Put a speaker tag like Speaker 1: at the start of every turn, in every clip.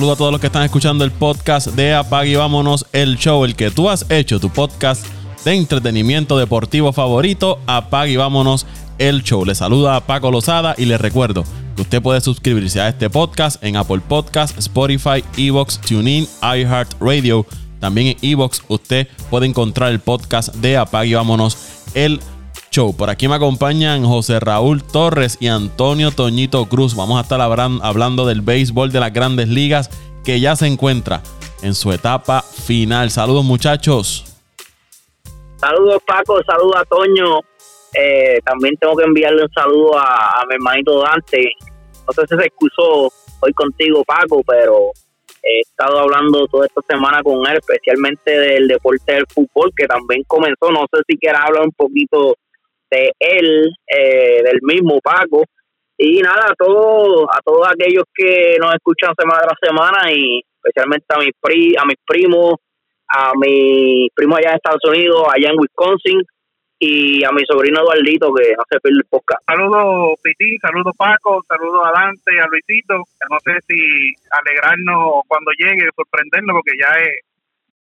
Speaker 1: saludo a todos los que están escuchando el podcast de Apag y Vámonos el Show, el que tú has hecho, tu podcast de entretenimiento deportivo favorito, Apag y Vámonos el Show. Les saluda a Paco Lozada y les recuerdo que usted puede suscribirse a este podcast en Apple Podcast, Spotify, Evox, TuneIn, iHeartRadio. También en Evox usted puede encontrar el podcast de Apag y Vámonos el Show. Por aquí me acompañan José Raúl Torres y Antonio Toñito Cruz. Vamos a estar hablando del béisbol de las grandes ligas que ya se encuentra en su etapa final. Saludos muchachos.
Speaker 2: Saludos Paco, saludos a Toño. Eh, también tengo que enviarle un saludo a, mi hermanito Dante. No sé si se excusó hoy contigo Paco, pero he estado hablando toda esta semana con él, especialmente del deporte del fútbol, que también comenzó. No sé si quieras hablar un poquito de él, eh, del mismo Paco. Y nada, a todos, a todos aquellos que nos escuchan semana tras semana y especialmente a mis, pri, a mis primos, a mis primos allá en Estados Unidos, allá en Wisconsin, y a mi sobrino Eduardito que no se el podcast.
Speaker 3: Saludos Piti, saludos Paco, saludos a Dante a Luisito. No sé si alegrarnos cuando llegue, sorprendernos, porque ya es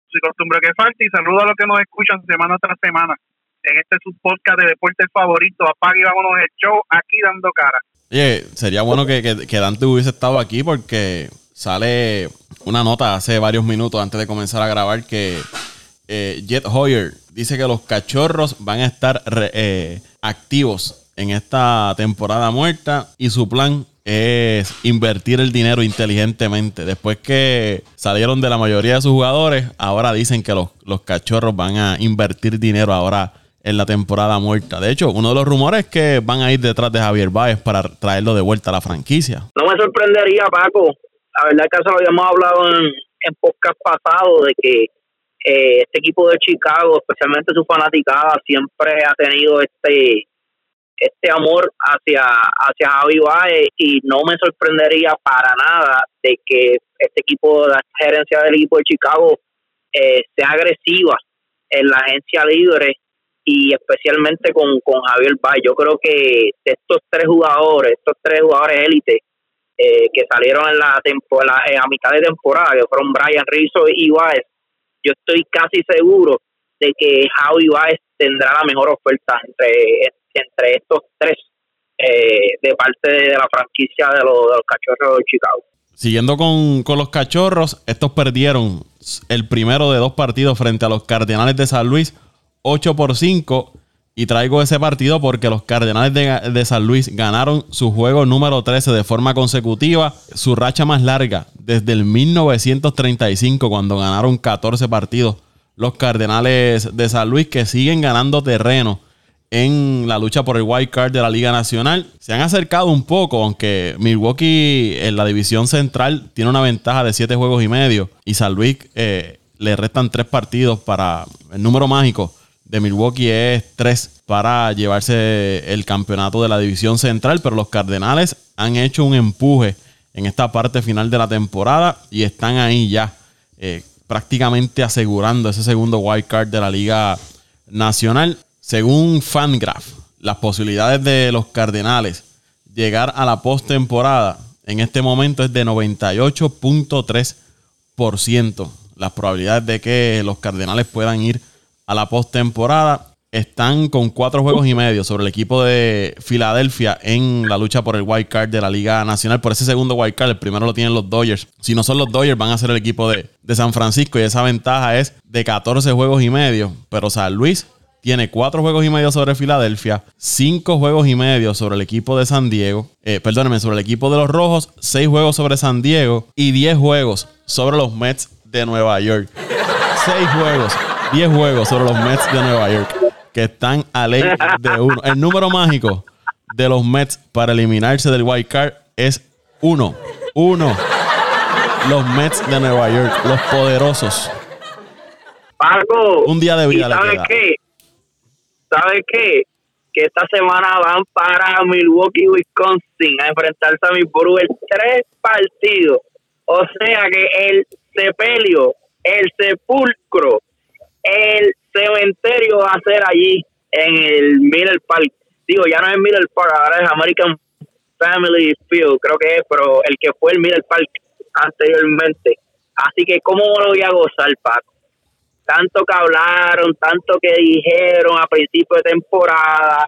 Speaker 3: su costumbre que falta. Y saludos a los que nos escuchan semana tras semana en este su podcast de deporte favorito. Apague y vámonos el show aquí dando cara.
Speaker 1: Oye, sería bueno que, que, Dante hubiese estado aquí porque sale una nota hace varios minutos antes de comenzar a grabar que eh, Jet Hoyer dice que los cachorros van a estar eh, activos en esta temporada muerta y su plan es invertir el dinero inteligentemente. Después que salieron de la mayoría de sus jugadores, ahora dicen que los, los cachorros van a invertir dinero ahora en la temporada muerta. De hecho, uno de los rumores es que van a ir detrás de Javier Báez para traerlo de vuelta a la franquicia.
Speaker 2: No me sorprendería, Paco. La verdad es que eso lo habíamos hablado en, en podcast pasado, de que eh, este equipo de Chicago, especialmente su fanaticada, siempre ha tenido este este amor hacia hacia Javi Báez y no me sorprendería para nada de que este equipo, la gerencia del equipo de Chicago eh, sea agresiva en la agencia libre y especialmente con, con Javier Bay. Yo creo que de estos tres jugadores, estos tres jugadores élite eh, que salieron en la temporada, a mitad de temporada, que fueron Brian Rizzo y Baez, yo estoy casi seguro de que Javi Baez tendrá la mejor oferta entre, entre estos tres eh, de parte de la franquicia de los, de los cachorros de Chicago.
Speaker 1: Siguiendo con, con, los cachorros, estos perdieron el primero de dos partidos frente a los Cardenales de San Luis 8 por 5. Y traigo ese partido porque los Cardenales de, San Luis ganaron su juego número 13 de forma consecutiva, su racha más larga desde el 1935 cuando ganaron 14 partidos. Los Cardenales de San Luis que siguen ganando terreno en la lucha por el wild card de la Liga Nacional. Se han acercado un poco, aunque Milwaukee en la división central tiene una ventaja de 7 juegos y medio y San Luis eh, le restan 3 partidos para el número mágico de Milwaukee es 3 para llevarse el campeonato de la división central, pero los Cardenales han hecho un empuje en esta parte final de la temporada y están ahí ya eh, prácticamente asegurando ese segundo wild card de la Liga Nacional. Según Fangraph, las posibilidades de los Cardenales llegar a la postemporada en este momento es de 98.3%. Las probabilidades de que los Cardenales puedan ir a la postemporada. Están con cuatro juegos y medio sobre el equipo de Filadelfia en la lucha por el wild card de la Liga Nacional. Por ese segundo wild card, el primero lo tienen los Dodgers. Si no son los Dodgers, van a ser el equipo de, San Francisco. Y esa ventaja es de 14 juegos y medio. Pero San Luis tiene cuatro juegos y medio sobre Filadelfia, cinco juegos y medio sobre el equipo de San Diego, eh, perdónenme, sobre el equipo de los Rojos, seis juegos sobre San Diego y diez juegos sobre los Mets de Nueva York. Seis juegos 10 juegos sobre los Mets de Nueva York que están a ley de uno. El número mágico de los Mets para eliminarse del wild card es uno. Uno. Los Mets de Nueva York, los poderosos.
Speaker 2: Paco,
Speaker 1: un día de vida.
Speaker 2: ¿Sabes qué? ¿Sabes qué? Que esta semana van para Milwaukee, Wisconsin a enfrentarse a mi Brewers tres partidos. O sea que el sepelio, el sepulcro el cementerio va a ser allí en el Miller Park. Digo, ya no es Miller Park, ahora es American Family Field, creo que es, pero el que fue el Miller Park anteriormente. Así que, ¿cómo lo voy a gozar, Paco? Tanto que hablaron, tanto que dijeron a principio de temporada,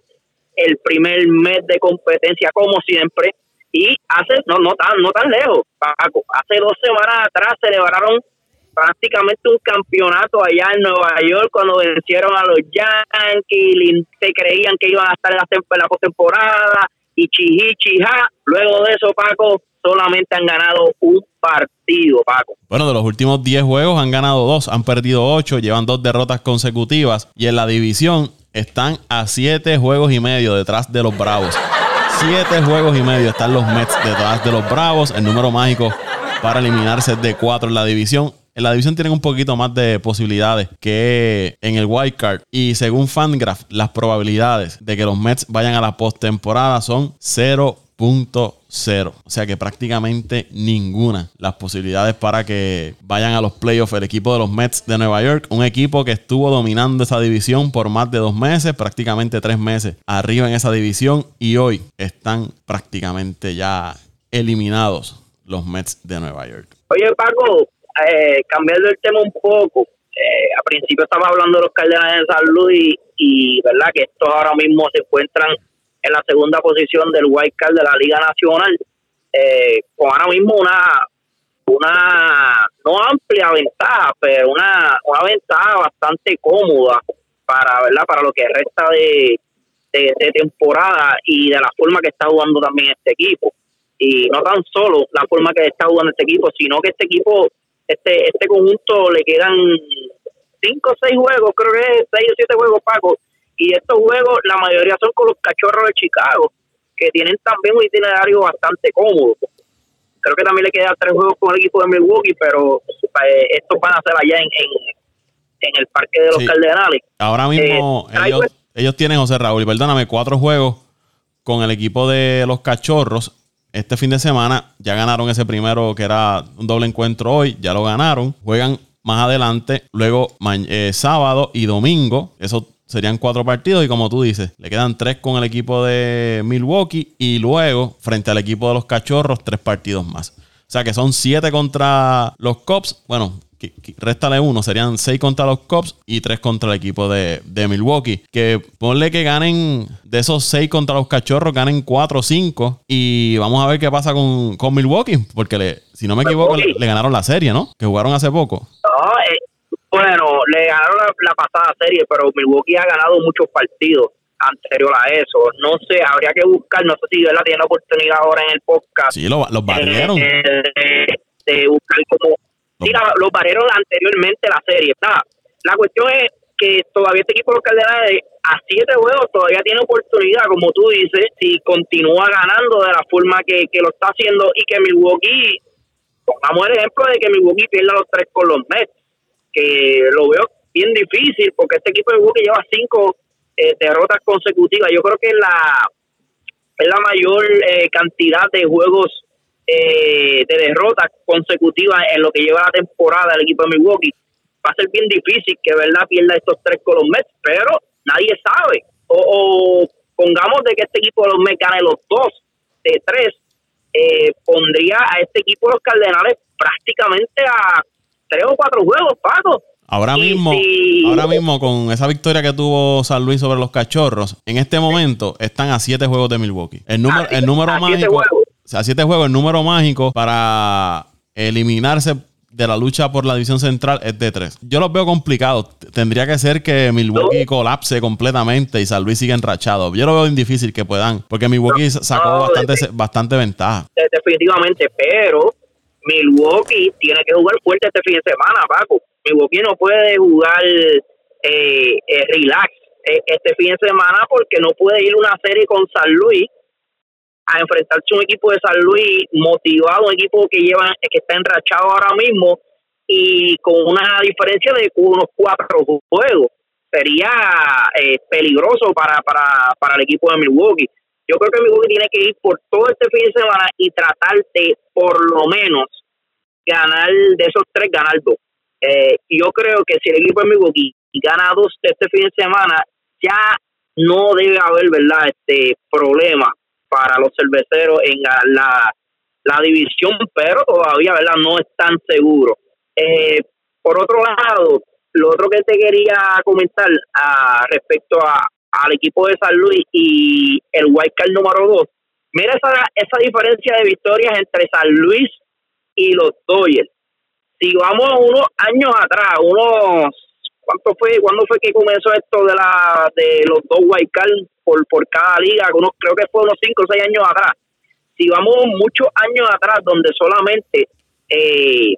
Speaker 2: el primer mes de competencia, como siempre, y hace, no, no tan, no tan lejos, Paco, hace dos semanas atrás celebraron prácticamente un campeonato allá en Nueva York cuando vencieron a los Yankees, se creían que iban a estar en la, la postemporada, y chiji, chija. Luego de eso, Paco, solamente han ganado un partido, Paco.
Speaker 1: Bueno, de los últimos 10 juegos han ganado dos, han perdido 8, llevan dos derrotas consecutivas y en la división están a 7 juegos y medio detrás de los Bravos. 7 juegos y medio están los Mets detrás de los Bravos. El número mágico para eliminarse de 4 en la división. En la división tienen un poquito más de posibilidades que en el wild card. Y según Fangraph, las probabilidades de que los Mets vayan a la postemporada son 0.0. O sea que prácticamente ninguna. Las posibilidades para que vayan a los playoffs el equipo de los Mets de Nueva York. Un equipo que estuvo dominando esa división por más de dos meses, prácticamente tres meses arriba en esa división. Y hoy están prácticamente ya eliminados los Mets de Nueva York.
Speaker 2: Oye, Paco, eh, cambiando el tema un poco, eh, a principio estaba hablando de los Cardenales de San Luis y, verdad que estos ahora mismo se encuentran en la segunda posición del White Card de la Liga Nacional, eh, con ahora mismo una una no amplia ventaja, pero una, una ventaja bastante cómoda para verdad para lo que resta de, de temporada y de la forma que está jugando también este equipo. Y no tan solo la forma que está jugando este equipo, sino que este equipo este este conjunto le quedan cinco o seis juegos, creo que es seis o siete juegos, Paco, y estos juegos la mayoría son con los cachorros de Chicago, que tienen también un itinerario bastante cómodo. Creo que también le quedan tres juegos con el equipo de Milwaukee, pero eh, estos van a ser allá en, en, el Parque de los Cardenales.
Speaker 1: Ahora mismo eh, ellos, ellos tienen, José Raúl, y perdóname, cuatro juegos con el equipo de los cachorros este fin de semana ya ganaron ese primero que era un doble encuentro hoy, ya lo ganaron. Juegan más adelante, luego eh, sábado y domingo. Eso serían cuatro partidos y como tú dices, le quedan tres con el equipo de Milwaukee y luego frente al equipo de los Cachorros tres partidos más. O sea que son siete contra los Cops. Bueno, réstale uno, serían seis contra los Cubs y tres contra el equipo de, Milwaukee. Que ponle que ganen de esos seis contra los cachorros, ganen cuatro o cinco. Y vamos a ver qué pasa con, Milwaukee, porque le, si no me equivoco, le, ganaron la serie, ¿no? Que jugaron hace poco.
Speaker 2: Eh, bueno, le ganaron la, pasada serie, pero Milwaukee ha ganado muchos partidos anterior a eso. No sé, habría que buscar, no sé si la tiene la oportunidad ahora en el podcast.
Speaker 1: Sí, los barrieron.
Speaker 2: Eh, de buscar como Sí, los barreros anteriormente la serie. la cuestión es que todavía este equipo de los Cardenales a siete juegos todavía tiene oportunidad, como tú dices, si continúa ganando de la forma que, lo está haciendo y que Milwaukee, pongamos el ejemplo de que Milwaukee pierda los tres con los Mets, que lo veo bien difícil porque este equipo de Milwaukee lleva cinco eh, derrotas consecutivas. Yo creo que es la, es la mayor eh, cantidad de juegos eh, de derrotas consecutivas en lo que lleva la temporada del equipo de Milwaukee. Va a ser bien difícil que verdad pierda estos tres con los Mets, pero nadie sabe. O, pongamos de que este equipo de los Mets gane los dos de tres, eh, pondría a este equipo de los Cardenales prácticamente a tres o cuatro juegos, Paco.
Speaker 1: Ahora mismo, ahora mismo con esa victoria que tuvo San Luis sobre los Cachorros, en este momento están a siete juegos de Milwaukee. El número, el número mágico, sea, siete juegos, el número mágico para eliminarse de la lucha por la división central es de tres. Yo los veo complicados. Tendría que ser que Milwaukee colapse completamente y San Luis siga enrachado. Yo lo veo difícil que puedan, porque Milwaukee sacó bastante, bastante ventaja.
Speaker 2: Definitivamente, pero Milwaukee tiene que jugar fuerte este fin de semana, Paco. Milwaukee no puede jugar eh, eh, relax eh, este fin de semana porque no puede ir una serie con San Luis a enfrentarse a un equipo de San Luis motivado, un equipo que lleva que está enrachado ahora mismo y con una diferencia de unos cuatro juegos. Sería eh, peligroso para, para, para el equipo de Milwaukee. Yo creo que Milwaukee tiene que ir por todo este fin de semana y tratar de por lo menos ganar de esos tres, ganar dos. Eh, yo creo que si el equipo de Milwaukee gana dos este fin de semana, ya no debe haber, ¿verdad?, este problema para los cerveceros en la la división, pero todavía, ¿verdad? No están seguros. Eh, por otro lado, lo otro que te quería comentar a, respecto a, al equipo de San Luis y el Card número 2, mira esa, esa diferencia de victorias entre San Luis y los Dodgers. Si vamos unos años atrás, unos ¿cuánto fue cuándo fue que comenzó esto de la de los dos Card por por cada liga? Creo que fue unos 5 o 6 años atrás. Si vamos muchos años atrás donde solamente eh,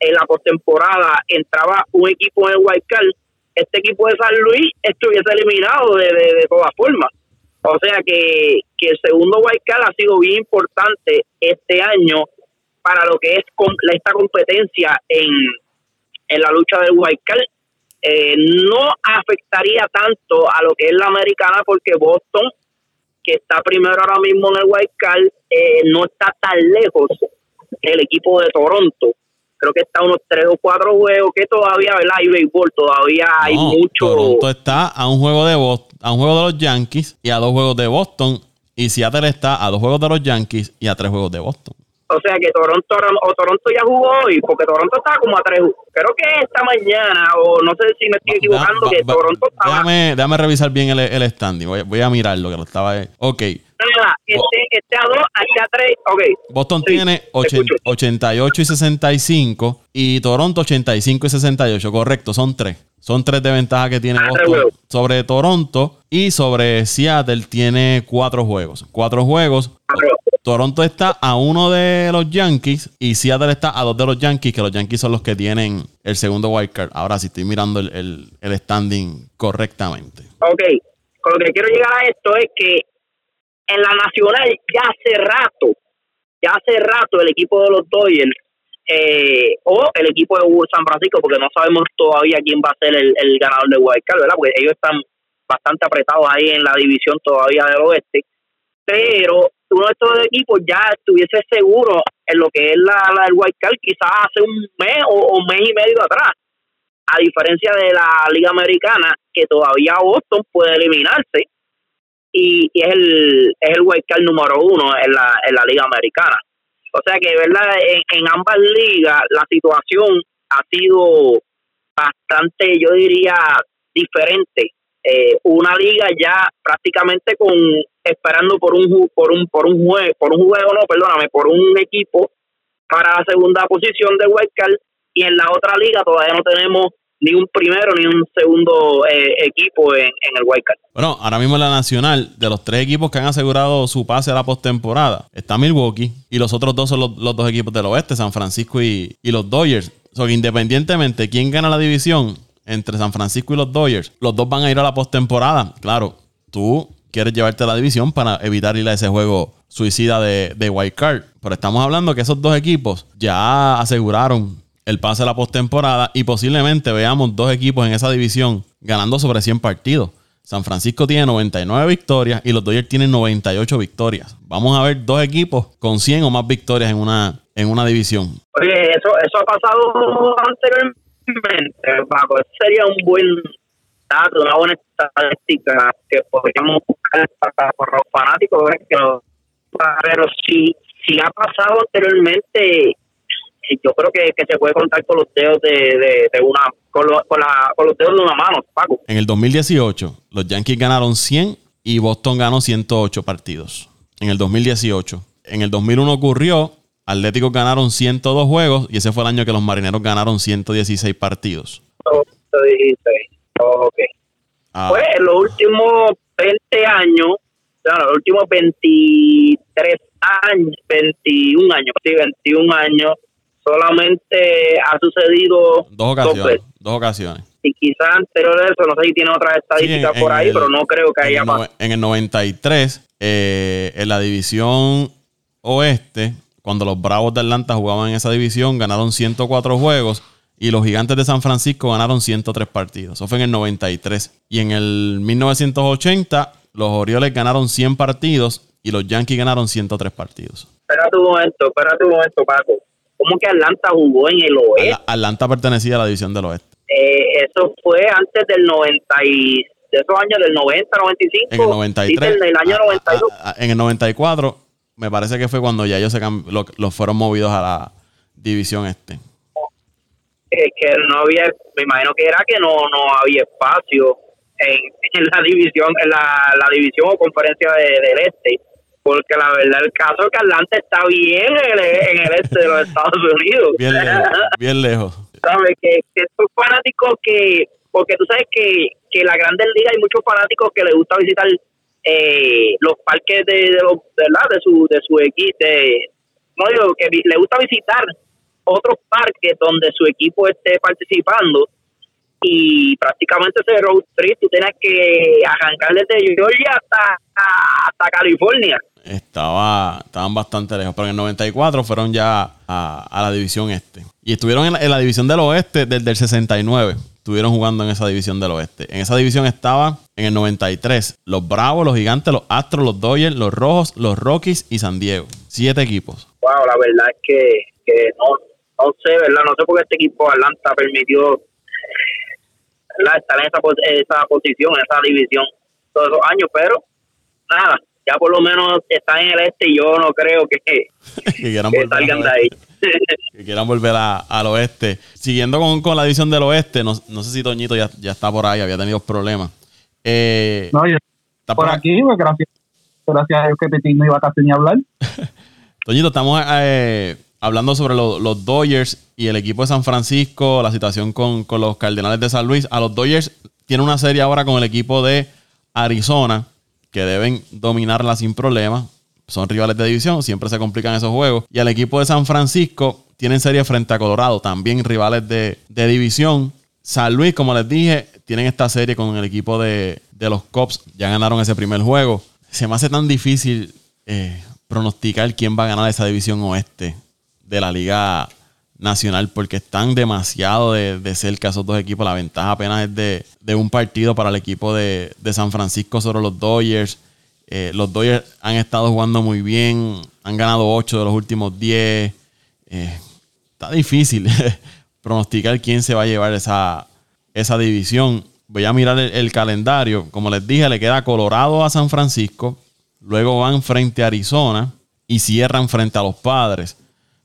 Speaker 2: en la postemporada entraba un equipo en Card, este equipo de San Luis estuviese eliminado de, de, todas formas. O sea que, que el segundo Card ha sido bien importante este año para lo que es esta competencia en, en la lucha del Card. Eh, no afectaría tanto a lo que es la americana porque Boston, que está primero ahora mismo en el White Card, eh, no está tan lejos del equipo de Toronto creo que está unos tres o cuatro juegos que todavía, ¿verdad? Hay béisbol, todavía hay mucho.
Speaker 1: Toronto está a un juego de Boston, a un juego de los Yankees y a dos juegos de Boston. Y Seattle está a dos juegos de los Yankees y a tres juegos de Boston.
Speaker 2: O sea que Toronto o Toronto ya jugó hoy, porque Toronto está como a tres. Creo que esta mañana, o no sé si me estoy equivocando, que Toronto estaba.
Speaker 1: Déjame, déjame revisar bien el, el standing. Voy, voy a mirarlo, que lo estaba. Ok.
Speaker 2: este, este a 2, este a 3, ok.
Speaker 1: Boston tiene 88 y 65 y Toronto 85 y 68, correcto, son tres. Son tres de ventaja que tiene ah, Boston sobre Toronto y sobre Seattle tiene cuatro juegos. Cuatro juegos. Toronto está a uno de los Yankees y Seattle está a dos de los Yankees, que los Yankees son los que tienen el segundo wildcard. Ahora sí estoy mirando el, el, standing correctamente.
Speaker 2: Ok, con lo que quiero llegar a esto es que en la nacional ya hace rato, ya hace rato el equipo de los Dodgers eh, o el equipo de San Francisco, porque no sabemos todavía quién va a ser el, ganador de Wildcard, ¿verdad? Porque ellos están bastante apretados ahí en la división todavía del oeste. Pero uno de estos equipos ya estuviese seguro en lo que es la, la del Wildcard quizás hace un mes o, un mes y medio atrás. A diferencia de la Liga Americana, que todavía Boston puede eliminarse y, es el es el Wildcard número uno en la, en la Liga Americana. O sea que, ¿verdad? En, ambas ligas la situación ha sido bastante, yo diría, diferente. Eh, una liga ya prácticamente con esperando por un por un por un juego por un juego no perdóname por un equipo para la segunda posición de wildcard y en la otra liga todavía no tenemos ni un primero ni un segundo eh, equipo en, en el Wildcard.
Speaker 1: Bueno, ahora mismo en la Nacional, de los tres equipos que han asegurado su pase a la postemporada, está Milwaukee y los otros dos son los, dos equipos del oeste, San Francisco y, los Dodgers. O sea, que independientemente quién gana la división entre San Francisco y los Dodgers, los dos van a ir a la postemporada. Claro, tú quieres llevarte a la división para evitar ir a ese juego suicida de, de Wild Card. Pero estamos hablando que esos dos equipos ya aseguraron el pase a la postemporada y posiblemente veamos dos equipos en esa división ganando sobre 100 partidos. San Francisco tiene 99 victorias y los Dodgers tienen 98 victorias. Vamos a ver dos equipos con 100 o más victorias en una en una división.
Speaker 2: Oye, eso eso ha pasado anteriormente, Paco. Sería un buen dato, una buena estadística que podríamos buscar para, los fanáticos. Pero si, si ha pasado anteriormente yo creo que, se puede contar con los dedos de, una con, los dedos de una mano, Paco.
Speaker 1: En el 2018, los Yankees ganaron 100 y Boston ganó 108 partidos. En el 2018. En el 2001 ocurrió, Atléticos ganaron 102 juegos y ese fue el año que los Marineros ganaron 116 partidos.
Speaker 2: 116, ok. Ah. Pues en los últimos 20 años, los últimos 23 años, 21 años, sí, 21 años, solamente ha sucedido
Speaker 1: dos ocasiones. Dos, ocasiones.
Speaker 2: Y quizás anterior a eso, no sé si tiene otras estadísticas por ahí, pero no creo que haya
Speaker 1: más. En el 93, eh, en la división oeste, cuando los Bravos de Atlanta jugaban en esa división, ganaron 104 juegos y los Gigantes de San Francisco ganaron 103 partidos. Eso fue en el 93. Y en el 1980, los Orioles ganaron 100 partidos y los Yankees ganaron 103 partidos.
Speaker 2: Espérate un momento, espérate un momento, Paco. ¿Cómo que Atlanta jugó en el oeste?
Speaker 1: Atlanta pertenecía a la división del oeste.
Speaker 2: Eh, eso fue antes del 90 y de esos años del 90, 95.
Speaker 1: En el 93.
Speaker 2: en el año 92.
Speaker 1: en el 94 me parece que fue cuando ya ellos se los fueron movidos a la división este.
Speaker 2: Que no había, me imagino que era que no, no había espacio en, la división, en la, la división o conferencia del este, porque la verdad el caso es que Atlanta está bien en el, este de los Estados Unidos.
Speaker 1: Bien lejos, bien lejos.
Speaker 2: ¿Sabes? Que, que estos fanáticos que, porque tú sabes que, que la Grandes Ligas hay muchos fanáticos que les gusta visitar eh, los parques de, de, los, ¿verdad? de su de su equipo, no digo que le gusta visitar otros parques donde su equipo esté participando y prácticamente ese road trip tú tienes que arrancar desde Georgia hasta, hasta California.
Speaker 1: Estaba, estaban bastante lejos, pero en el 94 fueron ya a, la división este. Y estuvieron en la, división del oeste desde el 69. Estuvieron jugando en esa división del oeste. En esa división estaba en el 93 los Bravos, los Gigantes, los Astros, los Dodgers, los Rojos, los Rockies y San Diego. Siete equipos.
Speaker 2: Wow, la verdad es que, que no, no sé, ¿verdad? No sé por qué este equipo Atlanta permitió estar en esa, esa posición, en esa división todos esos años, pero nada, ya por lo menos están en el este y yo no creo que, que, salgan de ahí.
Speaker 1: que quieran volver al oeste. Siguiendo con, con, la división del oeste, no, no sé si Toñito ya, ya, está por ahí, había tenido problemas.
Speaker 4: Eh, no, yo está por, aquí, pues, gracias, gracias a Dios que Petit no iba casi ni a hablar.
Speaker 1: Toñito, estamos eh, hablando sobre los Dodgers y el equipo de San Francisco, la situación con, los Cardenales de San Luis. A los Dodgers tiene una serie ahora con el equipo de Arizona, que deben dominarla sin problema. Son rivales de división, siempre se complican esos juegos. Y al equipo de San Francisco tienen serie frente a Colorado, también rivales de, división. San Luis, como les dije, tienen esta serie con el equipo de, los Cops. Ya ganaron ese primer juego. Se me hace tan difícil eh, pronosticar quién va a ganar esa división oeste de la Liga Nacional porque están demasiado de, cerca esos dos equipos. La ventaja apenas es de, un partido para el equipo de, San Francisco sobre los Dodgers. Eh, los Dodgers han estado jugando muy bien, han ganado 8 de los últimos 10. Eh, está difícil pronosticar quién se va a llevar esa, esa división. Voy a mirar el, el, calendario. Como les dije, le queda Colorado a San Francisco. Luego van frente a Arizona y cierran frente a los Padres.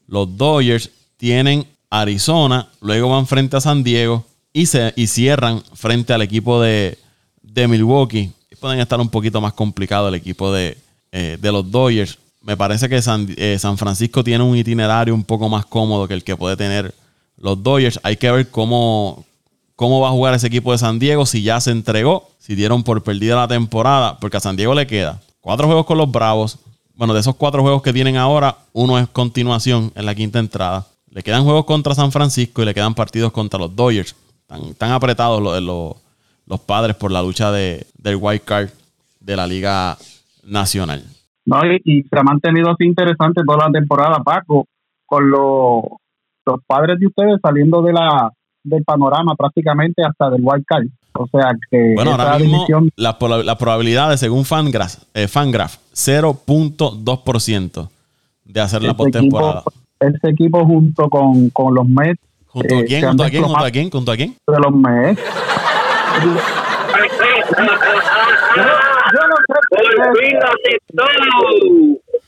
Speaker 1: Los Dodgers tienen Arizona, luego van frente a San Diego y, se, y cierran frente al equipo de, Milwaukee. pueden estar un poquito más complicado el equipo de, eh, los Dodgers. Me parece que eh, San, Francisco tiene un itinerario un poco más cómodo que el que puede tener los Dodgers. Hay que ver cómo, cómo va a jugar ese equipo de San Diego, si ya se entregó, si dieron por perdida la temporada, porque a San Diego le queda cuatro juegos con los Bravos, bueno, de esos cuatro juegos que tienen ahora, uno es continuación en la quinta entrada. Le quedan juegos contra San Francisco y le quedan partidos contra los Dodgers. Están, apretados los, los, padres por la lucha de, del wild card de la Liga Nacional.
Speaker 4: No, y, se ha mantenido así interesante toda la temporada, Paco, con los, los padres de ustedes saliendo de del panorama prácticamente hasta del wild card. O sea que.
Speaker 1: Bueno, ahora mismo las la probabilidades, según Fangraph, eh, Fangraph 0.2% de hacer la postemporada.
Speaker 4: Ese equipo junto con, con los Mets.
Speaker 1: ¿Junto a eh, quién? ¿Junto a quién? ¿Junto a quién? ¿Junto a quién?
Speaker 4: De los Mets.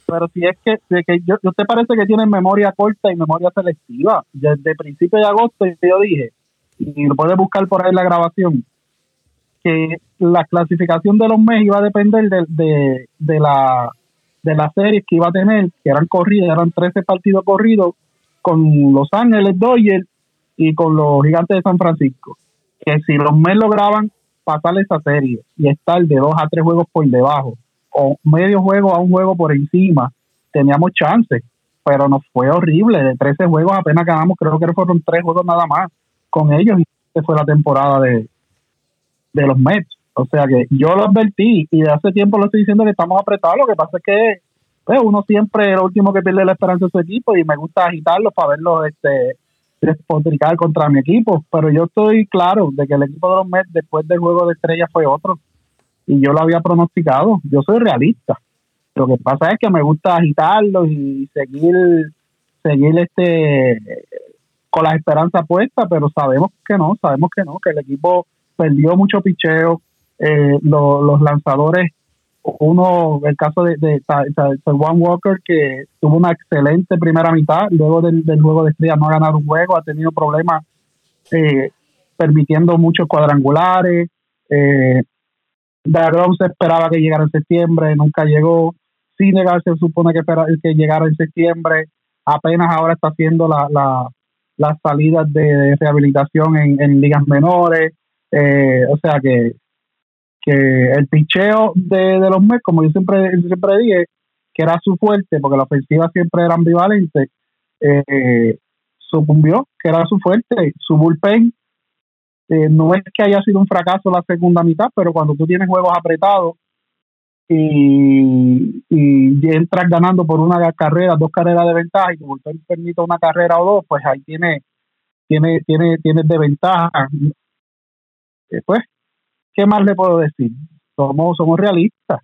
Speaker 4: pero si es que, si que yo, yo te parece que tienen memoria corta y memoria selectiva. Desde principio de agosto yo dije, y lo puedes buscar por ahí la grabación, que la clasificación de los meses iba a depender de, de, la de las series que iba a tener, que eran corridas, eran 13 partidos corridos con Los Ángeles Dodgers y con los Gigantes de San Francisco. Que si los Mets lograban pasar esa serie y estar de dos a tres juegos por debajo, o medio juego a un juego por encima, teníamos chances, pero nos fue horrible. De 13 juegos apenas ganamos, creo que fueron tres juegos nada más con ellos y fue la temporada de, de los Mets. O sea que yo lo advertí y de hace tiempo lo estoy diciendo que estamos apretados. Lo que pasa es que pues, uno siempre es el último que pierde la esperanza de su equipo y me gusta agitarlo para verlo este, despotricar contra mi equipo. Pero yo estoy claro de que el equipo de los Mets después del juego de estrellas fue otro y yo lo había pronosticado. Yo soy realista. Lo que pasa es que me gusta agitarlo y seguir seguir este con las esperanzas puestas, pero sabemos que no, sabemos que no, que el equipo perdió mucho picheo, eh, los lanzadores uno, el caso de, de, Juan Walker, que tuvo una excelente primera mitad, luego del, juego de estrella no ha ganado un juego, ha tenido problemas eh, permitiendo muchos cuadrangulares. Eh, se esperaba que llegara en septiembre, nunca llegó. Sinegal se supone que, que llegara en septiembre, apenas ahora está haciendo la, la, las salidas de, rehabilitación en, en, ligas menores. Eh, o sea que que el picheo de, los Mets, como yo siempre, siempre dije, que era su fuerte, porque la ofensiva siempre era ambivalente, eh, sucumbió, que era su fuerte. Su bullpen eh, no es que haya sido un fracaso la segunda mitad, pero cuando tú tienes juegos apretados y, y entras ganando por una carrera, dos carreras de ventaja y tu bullpen permite una carrera o dos, pues ahí tiene tiene tiene tienes de ventaja. Eh, pues ¿qué más le puedo decir? Somos, somos realistas,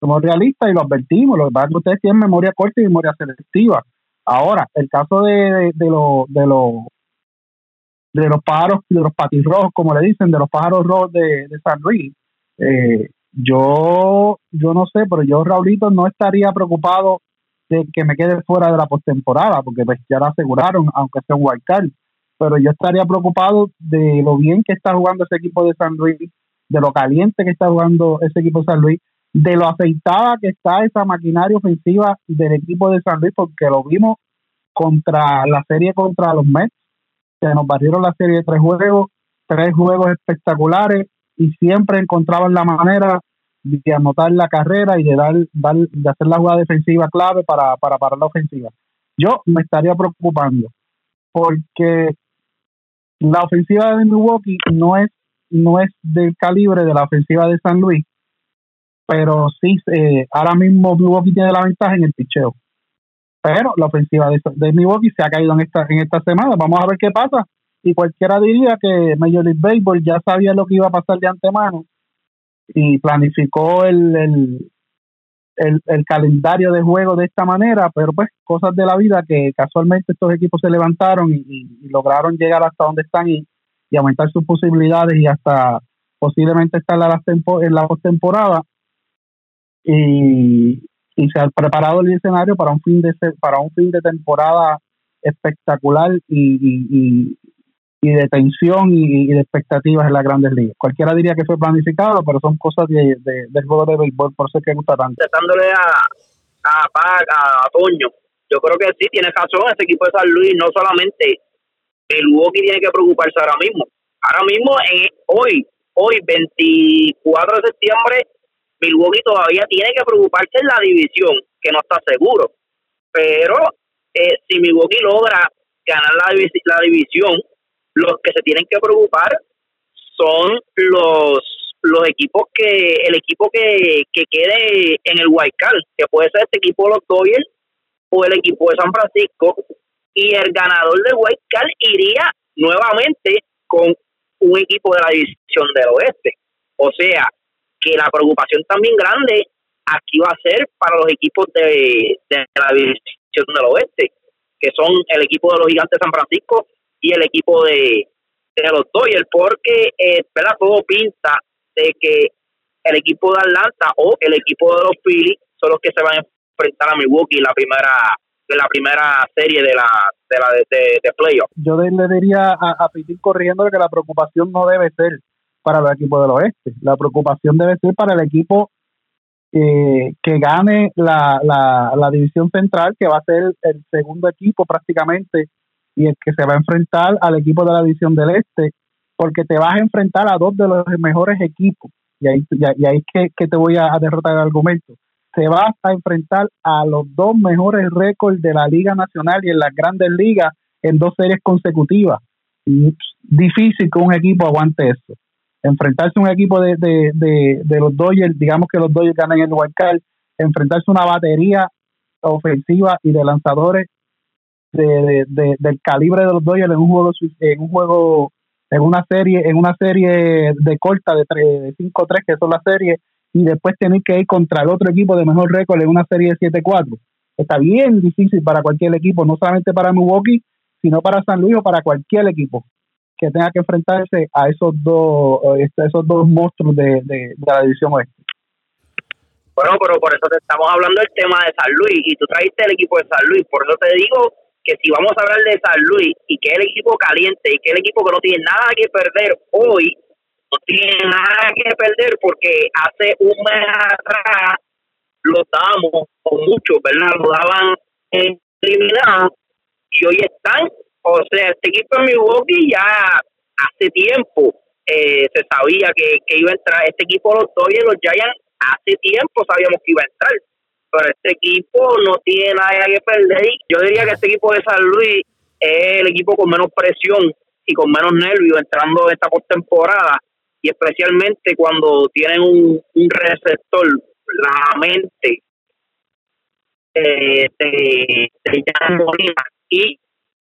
Speaker 4: somos realistas y lo advertimos. Lo que pasa es que ustedes tienen memoria corta y memoria selectiva. Ahora, el caso de, de, los de los de los pájaros, de los patirrojos, como le dicen, de los pájaros rojos de, San Luis, eh, yo, yo no sé, pero yo, Raulito, no estaría preocupado de que me quede fuera de la postemporada, porque pues ya lo aseguraron, aunque sea un wildcard. Pero yo estaría preocupado de lo bien que está jugando ese equipo de San Luis, de lo caliente que está jugando ese equipo de San Luis, de lo aceitada que está esa maquinaria ofensiva del equipo de San Luis, porque lo vimos contra la serie contra los Mets, que nos barrieron la serie de tres juegos, tres juegos espectaculares y siempre encontraban la manera de anotar la carrera y de dar, de hacer la jugada defensiva clave para, para parar la ofensiva. Yo me estaría preocupando porque la ofensiva de Milwaukee no es no es del calibre de la ofensiva de San Luis, pero sí, eh, ahora mismo Milwaukee tiene la ventaja en el picheo. Pero la ofensiva de, de Milwaukee se ha caído en esta, en esta semana. Vamos a ver qué pasa. Y cualquiera diría que Major League Baseball ya sabía lo que iba a pasar de antemano y planificó el, el, el, calendario de juego de esta manera, pero pues cosas de la vida que casualmente estos equipos se levantaron y lograron llegar hasta donde están y, y aumentar sus posibilidades y hasta posiblemente estar en la postemporada. Y, y se ha preparado el escenario para un fin de para un fin de temporada espectacular y, y, de tensión y, de expectativas en las grandes ligas. Cualquiera diría que fue planificado, pero son cosas de, del juego de béisbol, por eso es que gusta tanto.
Speaker 2: Tratándole a, a, a, Toño, yo creo que sí, tiene razón, este equipo de San Luis no solamente Milwaukee tiene que preocuparse ahora mismo. Ahora mismo, en, hoy, hoy 24 de septiembre, Milwaukee todavía tiene que preocuparse en la división, que no está seguro. Pero eh, si Milwaukee logra ganar la división, los que se tienen que preocupar son los los equipos que el equipo que, que quede en el wild que puede ser este equipo de los Dodgers o el equipo de San Francisco y el ganador del Card iría nuevamente con un equipo de la división del oeste. O sea, que la preocupación también grande aquí va a ser para los equipos de, la división del oeste, que son el equipo de los gigantes de San Francisco y el equipo de, de los Dodgers, porque eh, todo pinta de que el equipo de Atlanta o el equipo de los Phillies son los que se van a enfrentar a Milwaukee en la primera de la primera serie de la de la de, de, playoff.
Speaker 4: Yo le, diría a, a Pitín corriendo que la preocupación no debe ser para el equipo del oeste, la preocupación debe ser para el equipo eh, que gane la, la, la división central, que va a ser el segundo equipo prácticamente y el que se va a enfrentar al equipo de la división del este, porque te vas a enfrentar a dos de los mejores equipos. Y ahí, y ahí es que, te voy a derrotar el argumento se va a enfrentar a los dos mejores récords de la Liga Nacional y en las grandes ligas en dos series consecutivas. difícil que un equipo aguante eso. Enfrentarse a un equipo de, de, de, los Dodgers, digamos que los Dodgers ganan el Card, enfrentarse a una batería ofensiva y de lanzadores de, del calibre de los Dodgers en un juego en un juego en una serie en una serie de corta de 5-3 que son las series y después tener que ir contra el otro equipo de mejor récord en una serie de 7-4. Está bien difícil para cualquier equipo, no solamente para Milwaukee, sino para San Luis o para cualquier equipo que tenga que enfrentarse a esos dos, esos dos monstruos de, la división oeste.
Speaker 2: Bueno, pero por eso te estamos hablando del tema de San Luis y tú trajiste el equipo de San Luis. Por eso te digo que si vamos a hablar de San Luis y que el equipo caliente y que el equipo que no tiene nada que perder hoy, no tiene nada que perder porque hace un mes atrás lo dábamos con mucho, ¿verdad? Lo daban eliminados y hoy están. O sea, este equipo de Milwaukee ya hace tiempo eh, se sabía que, que iba a entrar este equipo los Dodgers, los Giants hace tiempo sabíamos que iba a entrar, pero este equipo no tiene nada que perder. Yo diría que este equipo de San Luis es el equipo con menos presión y con menos nervios entrando en esta postemporada y especialmente cuando tienen un, receptor, la mente eh, de, de y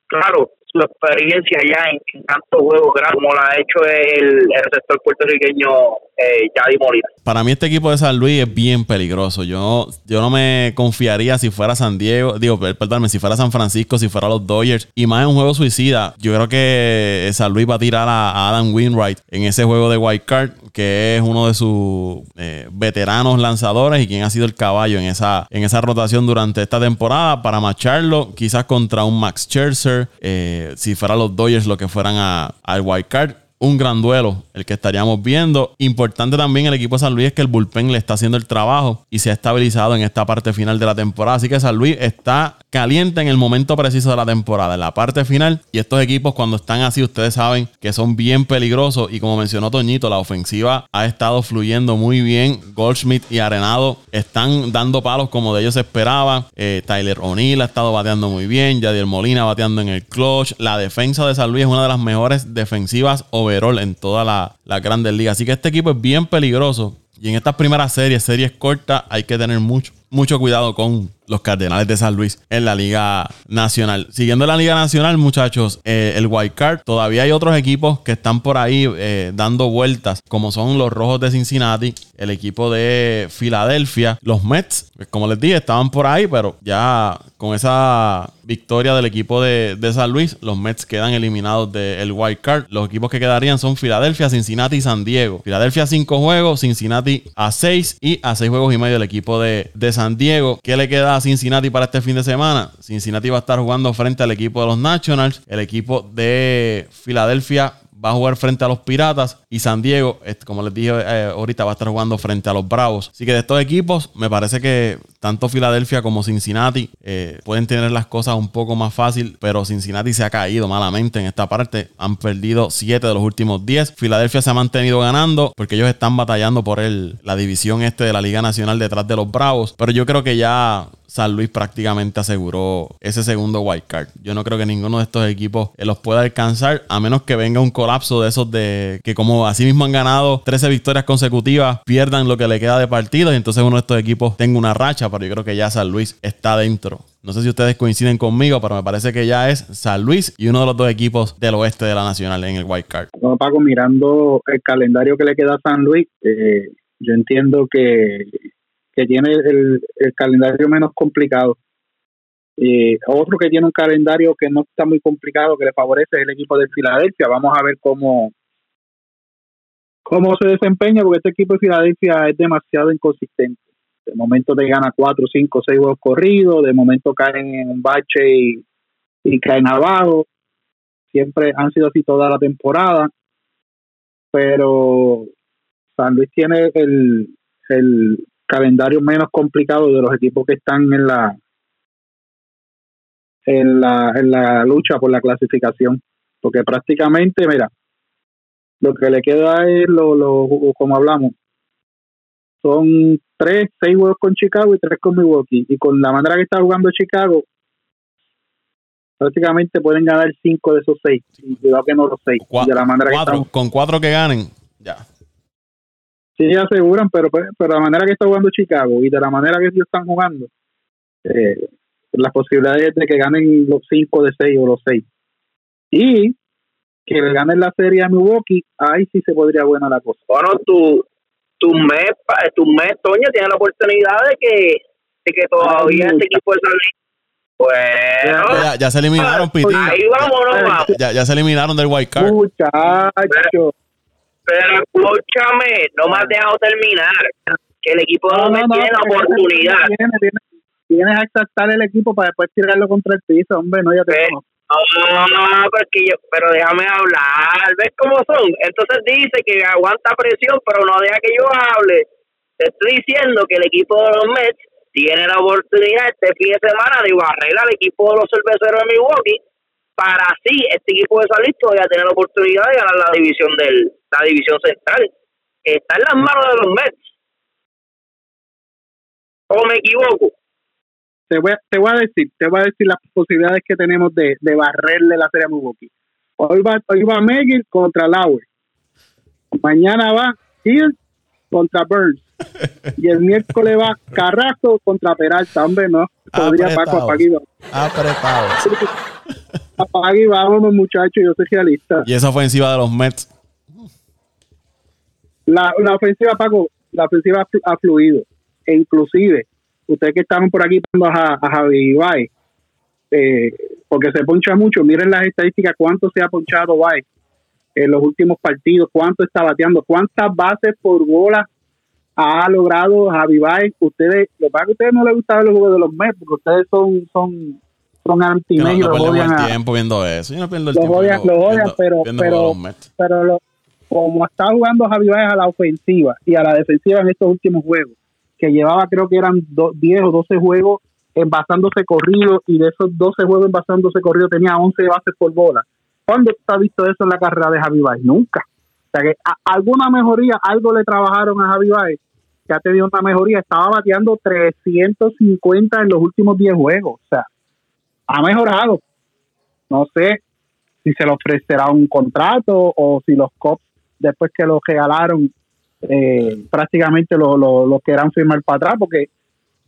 Speaker 2: claro, su experiencia ya en, tantos juegos como la ha hecho el, el sector puertorriqueño eh, Molina.
Speaker 1: Para mí este equipo de San Luis es bien peligroso. Yo, yo no me confiaría si fuera San Diego, digo, perdóname, si fuera San Francisco, si fuera los Dodgers. Y más en un juego suicida, yo creo que San Luis va a tirar a, Adam Winwright en ese juego de White Card, que es uno de sus eh, veteranos lanzadores y quien ha sido el caballo en esa, en esa rotación durante esta temporada para macharlo, quizás contra un Max Scherzer. Eh, si fuera los Dodgers lo que fueran al wild card un gran duelo el que estaríamos viendo. Importante también el equipo de San Luis es que el bullpen le está haciendo el trabajo y se ha estabilizado en esta parte final de la temporada. Así que San Luis está caliente en el momento preciso de la temporada, en la parte final. Y estos equipos cuando están así, ustedes saben que son bien peligrosos. Y como mencionó Toñito, la ofensiva ha estado fluyendo muy bien. Goldschmidt y Arenado están dando palos como de ellos se esperaba. Eh, Tyler O'Neill ha estado bateando muy bien. Yadier Molina bateando en el clutch. La defensa de San Luis es una de las mejores defensivas over en toda la, la Grandes Ligas. Así que este equipo es bien peligroso. Y en estas primeras series, series cortas, hay que tener mucho, mucho cuidado con los Cardenales de San Luis en la Liga Nacional. Siguiendo la Liga Nacional, muchachos, eh, el White Card, todavía hay otros equipos que están por ahí eh, dando vueltas, como son los Rojos de Cincinnati, el equipo de Filadelfia, los Mets, pues, como les dije, estaban por ahí, pero ya con esa victoria del equipo de, San Luis, los Mets quedan eliminados del White Card. Los equipos que quedarían son Filadelfia, Cincinnati y San Diego. Filadelfia a 5 juegos, Cincinnati a 6 y a 6 juegos y medio el equipo de, de San Diego. ¿Qué le queda Cincinnati para este fin de semana? Cincinnati va a estar jugando frente al equipo de los Nationals. El equipo de Filadelfia va a jugar frente a los Piratas y San Diego, como les dije eh, ahorita, va a estar jugando frente a los Bravos. Así que de estos equipos, me parece que tanto Filadelfia como Cincinnati eh, pueden tener las cosas un poco más fácil, pero Cincinnati se ha caído malamente en esta parte. Han perdido 7 de los últimos 10. Filadelfia se ha mantenido ganando porque ellos están batallando por el, la división este de la Liga Nacional detrás de los Bravos. Pero yo creo que ya San Luis prácticamente aseguró ese segundo wild card. Yo no creo que ninguno de estos equipos eh, los pueda alcanzar, a menos que venga un colapso de esos de que como así mismo han ganado 13 victorias consecutivas, pierdan lo que le queda de partido y entonces uno de estos equipos tenga una racha, pero yo creo que ya San Luis está dentro. No sé si ustedes coinciden conmigo, pero me parece que ya es San Luis y uno de los dos equipos del oeste de la Nacional en el wild card.
Speaker 4: No, Paco, mirando el calendario que le queda a San Luis, eh, yo entiendo que que tiene el, calendario menos complicado. Y otro que tiene un calendario que no está muy complicado, que le favorece, es el equipo de Filadelfia. Vamos a ver cómo, cómo se desempeña, porque este equipo de Filadelfia es demasiado inconsistente. De momento te gana cuatro, cinco, seis juegos corridos, de momento caen en un bache y, y caen abajo. Siempre han sido así toda la temporada. Pero San Luis tiene el, el, calendario menos complicado de los equipos que están en la en la, en la lucha por la clasificación. Porque prácticamente mira lo que le queda es lo, lo como hablamos son tres seis juegos con Chicago y tres con Milwaukee. Y con la manera que está jugando Chicago prácticamente pueden ganar cinco de esos seis y cuidado que no los seis
Speaker 1: de la manera con cuatro que ganen ya.
Speaker 4: Sí aseguran, pero, pero de la manera que está jugando Chicago y de la manera que ellos están jugando, eh, las posibilidades de que ganen los 5 de 6 o los 6. Y que le ganen la serie a Milwaukee, ahí sí se podría buena la cosa.
Speaker 2: Bueno, tu, tu mes, tu mes, Toño, tiene la oportunidad de que, de que todavía este equipo de San Bueno,
Speaker 1: ya, se eliminaron, Pitín.
Speaker 2: Ahí vamos, no vamos.
Speaker 1: Ya, ya, se eliminaron del White Card.
Speaker 4: Muchachos.
Speaker 2: Pero escúchame, no me has dejado terminar. que el equipo de los Mets tiene la oportunidad.
Speaker 4: Tienes, a exaltar el equipo para después tirarlo contra el piso, hombre, no, ya te conozco.
Speaker 2: No, no, yo, pero déjame hablar, ¿ves cómo son? Entonces dice que aguanta presión, pero no deja que yo hable. Te estoy diciendo que el equipo de los Mets tiene la oportunidad este fin de semana de barrer al equipo de los cerveceros de Milwaukee para así este equipo de San Luis todavía tener la oportunidad de ganar la división del la división central. Está en las manos de los Mets. ¿O me equivoco?
Speaker 4: Te voy, a, te voy a decir, te voy a decir las posibilidades que tenemos de, de barrerle la serie a Milwaukee. Hoy va, hoy va Megill contra Lauer. Mañana va Hill contra Burns. y el miércoles va Carrasco contra Peralta. Hombre, no. Podría Paco Apagui.
Speaker 1: Apretado.
Speaker 4: Apagui, vámonos, muchachos. Yo soy realista.
Speaker 1: Y esa ofensiva de los Mets.
Speaker 4: La, la ofensiva, Paco, la ofensiva ha fluido. E inclusive, ustedes que estaban por aquí a, a Javi Ibai, eh, porque se poncha mucho, miren las estadísticas, cuánto se ha ponchado Bay en los últimos partidos, cuánto está bateando, cuántas bases por bola ha logrado Javi Baez. Ustedes, lo que a ustedes no les gusta ver los juegos de los Mets, porque ustedes son, son, son anti
Speaker 1: no, no el tiempo viendo eso. Yo no pierdo el
Speaker 4: tiempo. Odian, lo odian, pero, pero, pero como está jugando Javi Baez a la ofensiva y a la defensiva en estos últimos juegos, que llevaba creo que eran 10 o 12 juegos envasándose corrido y de esos 12 juegos envasándose corrido tenía 11 bases por bola. ¿Cuándo está visto eso en la carrera de Javi Baez? Nunca. O sea que alguna mejoría, algo le trabajaron a Javi Baez que ha tenido una mejoría. Estaba bateando 350 en los últimos 10 juegos. O sea, ha mejorado. No sé si se le ofrecerá un contrato o si los Cops, después que lo regalaron, eh, prácticamente lo, lo, lo quieran firmar para atrás, porque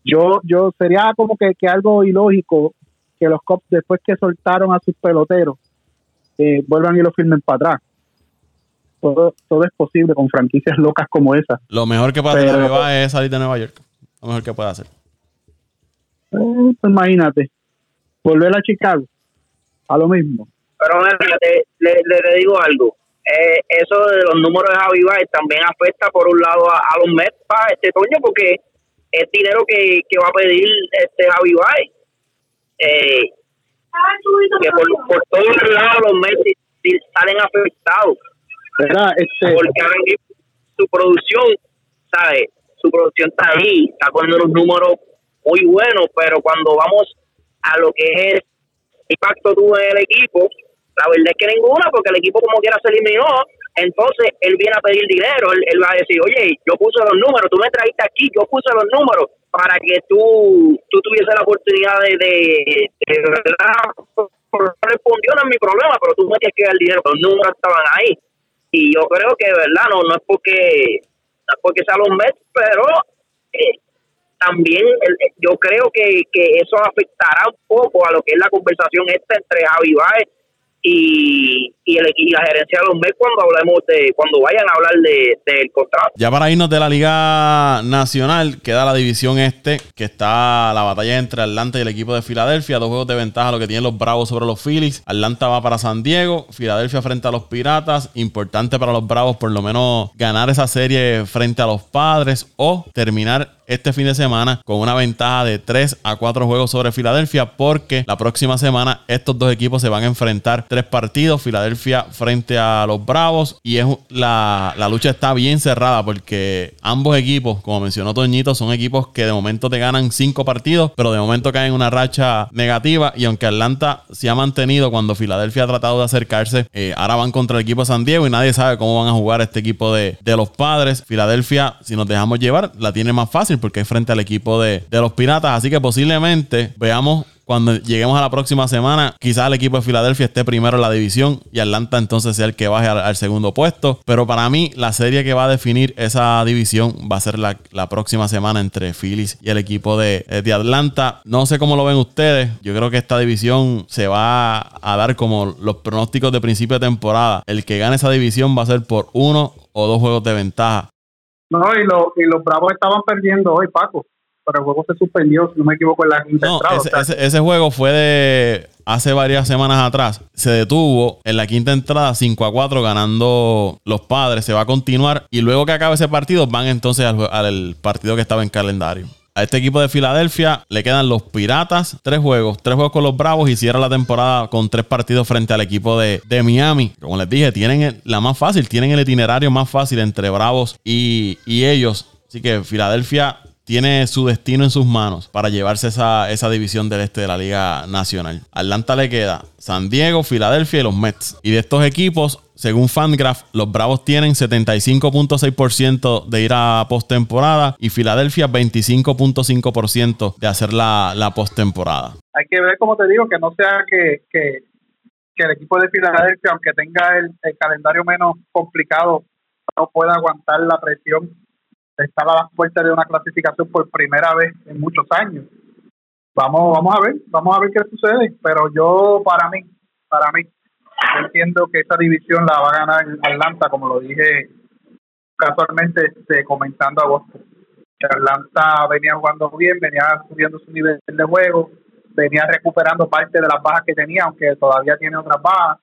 Speaker 4: yo, yo sería como que, que algo ilógico que los Cops, después que soltaron a sus peloteros, eh, vuelvan y lo firmen para atrás. Todo, todo es posible con franquicias locas como esa.
Speaker 1: Lo mejor que puede hacer Nueva es salir de Nueva York. Lo mejor que puede hacer.
Speaker 4: Eh, pues imagínate, volver a Chicago, a lo mismo.
Speaker 2: Pero le, le, digo algo. Eh, eso de los números de Javi Baez también afecta por un lado a, los Mets para este toño porque es dinero que, que va a pedir este Javi Baez. Eh, que por, por todos lados los Mets salen afectados.
Speaker 4: Este...
Speaker 2: Porque ahora su producción, ¿sabes? Su producción está ahí, está poniendo unos números muy buenos, pero cuando vamos a lo que es el impacto tuvo en el equipo, la verdad es que ninguna, porque el equipo como quiera se eliminó, entonces él viene a pedir dinero, él, va a decir, oye, yo puse los números, tú me trajiste aquí, yo puse los números para que tú, tú tuviese la oportunidad de, de, verdad, respondió es mi problema, pero tú me tienes que dar el dinero, los números estaban ahí. Y yo creo que, verdad, no, no es porque, no es porque sea los Mets, pero eh, también yo creo que, que eso afectará un poco a lo que es la conversación esta entre Javi Baez y, y, el, y la gerencia de los Mets cuando hablemos de cuando vayan a hablar de, del contrato.
Speaker 1: Ya para irnos de la Liga Nacional, queda la división este, que está la batalla entre Atlanta y el equipo de Filadelfia. Dos juegos de ventaja lo que tienen los Bravos sobre los Phillies. Atlanta va para San Diego, Filadelfia frente a los Piratas. Importante para los Bravos por lo menos ganar esa serie frente a los Padres o terminar este fin de semana con una ventaja de 3 a 4 juegos sobre Filadelfia porque la próxima semana estos dos equipos se van a enfrentar tres partidos, Filadelfia frente a los Bravos y es la, la lucha está bien cerrada porque ambos equipos, como mencionó Toñito, son equipos que de momento te ganan cinco partidos, pero de momento caen en una racha negativa y aunque Atlanta se ha mantenido cuando Filadelfia ha tratado de acercarse, eh, ahora van contra el equipo San Diego y nadie sabe cómo van a jugar este equipo de, de los padres. Filadelfia, si nos dejamos llevar, la tiene más fácil porque es frente al equipo de, de los Piratas. Así que posiblemente veamos cuando lleguemos a la próxima semana, quizás el equipo de Filadelfia esté primero en la división y Atlanta entonces sea el que baje al, segundo puesto. Pero para mí, la serie que va a definir esa división va a ser la, próxima semana entre Phillies y el equipo de, de, Atlanta. No sé cómo lo ven ustedes. Yo creo que esta división se va a dar como los pronósticos de principio de temporada. El que gane esa división va a ser por uno o dos juegos de ventaja
Speaker 4: no, y, y los Bravos estaban perdiendo hoy, Paco. Pero el juego se suspendió, si no me equivoco, en la quinta
Speaker 1: no, ese, ese, juego fue de hace varias semanas atrás se detuvo en la quinta entrada 5 a 4 ganando los padres. Se va a continuar y luego que acabe ese partido van entonces al, al partido que estaba en calendario. A este equipo de Filadelfia le quedan los Piratas, tres juegos, tres juegos con los Bravos y cierra la temporada con tres partidos frente al equipo de, Miami. Como les dije, tienen la más fácil, tienen el itinerario más fácil entre Bravos y, y ellos. Así que Filadelfia tiene su destino en sus manos para llevarse esa, esa, división del este de la Liga Nacional. Atlanta le queda San Diego, Filadelfia y los Mets. Y de estos equipos, según Fangraph, los Bravos tienen 75.6% de ir a postemporada y Filadelfia 25.5% de hacer la, la postemporada.
Speaker 4: Hay que ver, como te digo, que no sea que, que, que el equipo de Filadelfia, aunque tenga el, calendario menos complicado, no pueda aguantar la presión estar a las puertas de una clasificación por primera vez en muchos años. Vamos, vamos a ver, vamos a ver qué sucede, pero yo para mí, para mí, entiendo que esta división la va a ganar Atlanta, como lo dije casualmente este, comentando agosto. Atlanta venía jugando bien, venía subiendo su nivel de juego, venía recuperando parte de las bajas que tenía, aunque todavía tiene otras bajas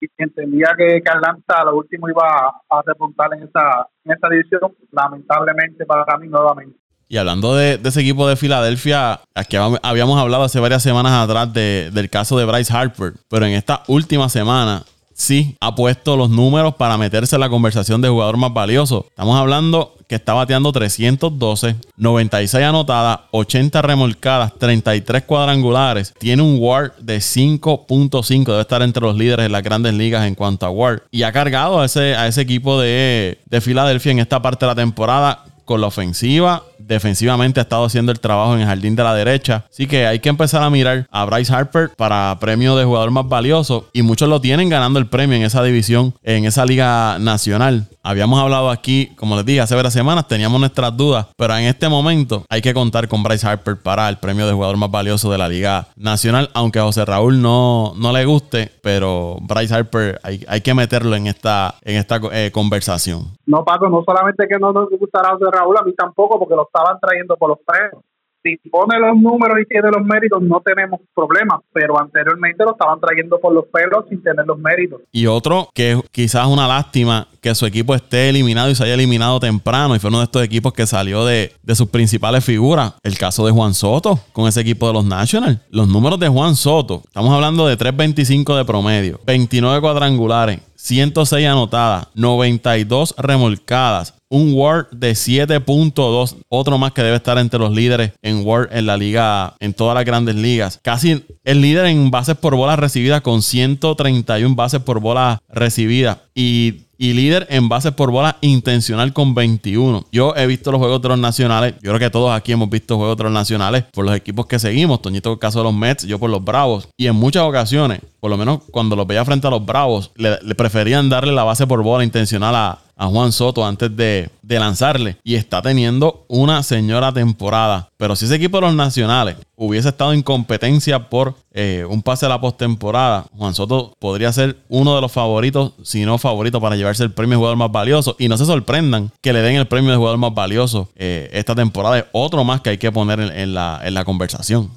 Speaker 4: y entendía que, que Atlanta lo último iba a, a repuntar en esa, en esa división, lamentablemente para mí nuevamente.
Speaker 1: Y hablando de, ese equipo de Filadelfia, aquí habíamos hablado hace varias semanas atrás de, del caso de Bryce Harper, pero en esta última semana sí ha puesto los números para meterse en la conversación de jugador más valioso. Estamos hablando que está bateando 312, 96 anotadas, 80 remolcadas, 33 cuadrangulares. Tiene un WAR de 5.5. Debe estar entre los líderes de las grandes ligas en cuanto a WAR. Y ha cargado a ese, a ese equipo de, de Filadelfia en esta parte de la temporada con la ofensiva. Defensivamente ha estado haciendo el trabajo en el jardín de la derecha. Así que hay que empezar a mirar a Bryce Harper para premio de jugador más valioso. Y muchos lo tienen ganando el premio en esa división, en esa liga nacional. Habíamos hablado aquí, como les dije, hace varias semanas, teníamos nuestras dudas, pero en este momento hay que contar con Bryce Harper para el premio de jugador más valioso de la Liga Nacional, aunque a José Raúl no, no le guste, pero Bryce Harper hay, hay que meterlo en esta, en esta eh, conversación.
Speaker 4: No, Paco, no solamente que no nos gustará José Raúl, a mí tampoco, porque lo estaban trayendo por los pelos si pone los números y tiene los méritos, no tenemos problemas, pero anteriormente lo estaban trayendo por los pelos sin tener los méritos.
Speaker 1: Y otro que quizás una lástima que su equipo esté eliminado y se haya eliminado temprano y fue uno de estos equipos que salió de, de sus principales figuras. El caso de Juan Soto con ese equipo de los Nationals. Los números de Juan Soto, estamos hablando de 3.25 de promedio, 29 cuadrangulares, 106 anotadas, 92 remolcadas, un WAR de 7.2, otro más que debe estar entre los líderes en WAR en la liga, en todas las grandes ligas. Casi el líder en bases por bolas recibidas con 131 bases por bolas recibidas y líder en bases por bola intencional con 21. Yo he visto los juegos de los nacionales. Yo creo que todos aquí hemos visto juegos de los nacionales por los equipos que seguimos. Toñito, el caso de los Mets, yo por los Bravos. Y en muchas ocasiones, por lo menos cuando los veía frente a los Bravos, le, le preferían darle la base por bola intencional a, a Juan Soto antes de, de, lanzarle. Y está teniendo una señora temporada. Pero si ese equipo de los nacionales hubiese estado en competencia por eh, un pase a la postemporada, Juan Soto podría ser uno de los favoritos, si no favorito, para llevarse el premio de jugador más valioso. Y no se sorprendan que le den el premio de jugador más valioso eh, esta temporada. Es otro más que hay que poner en, la, en la conversación.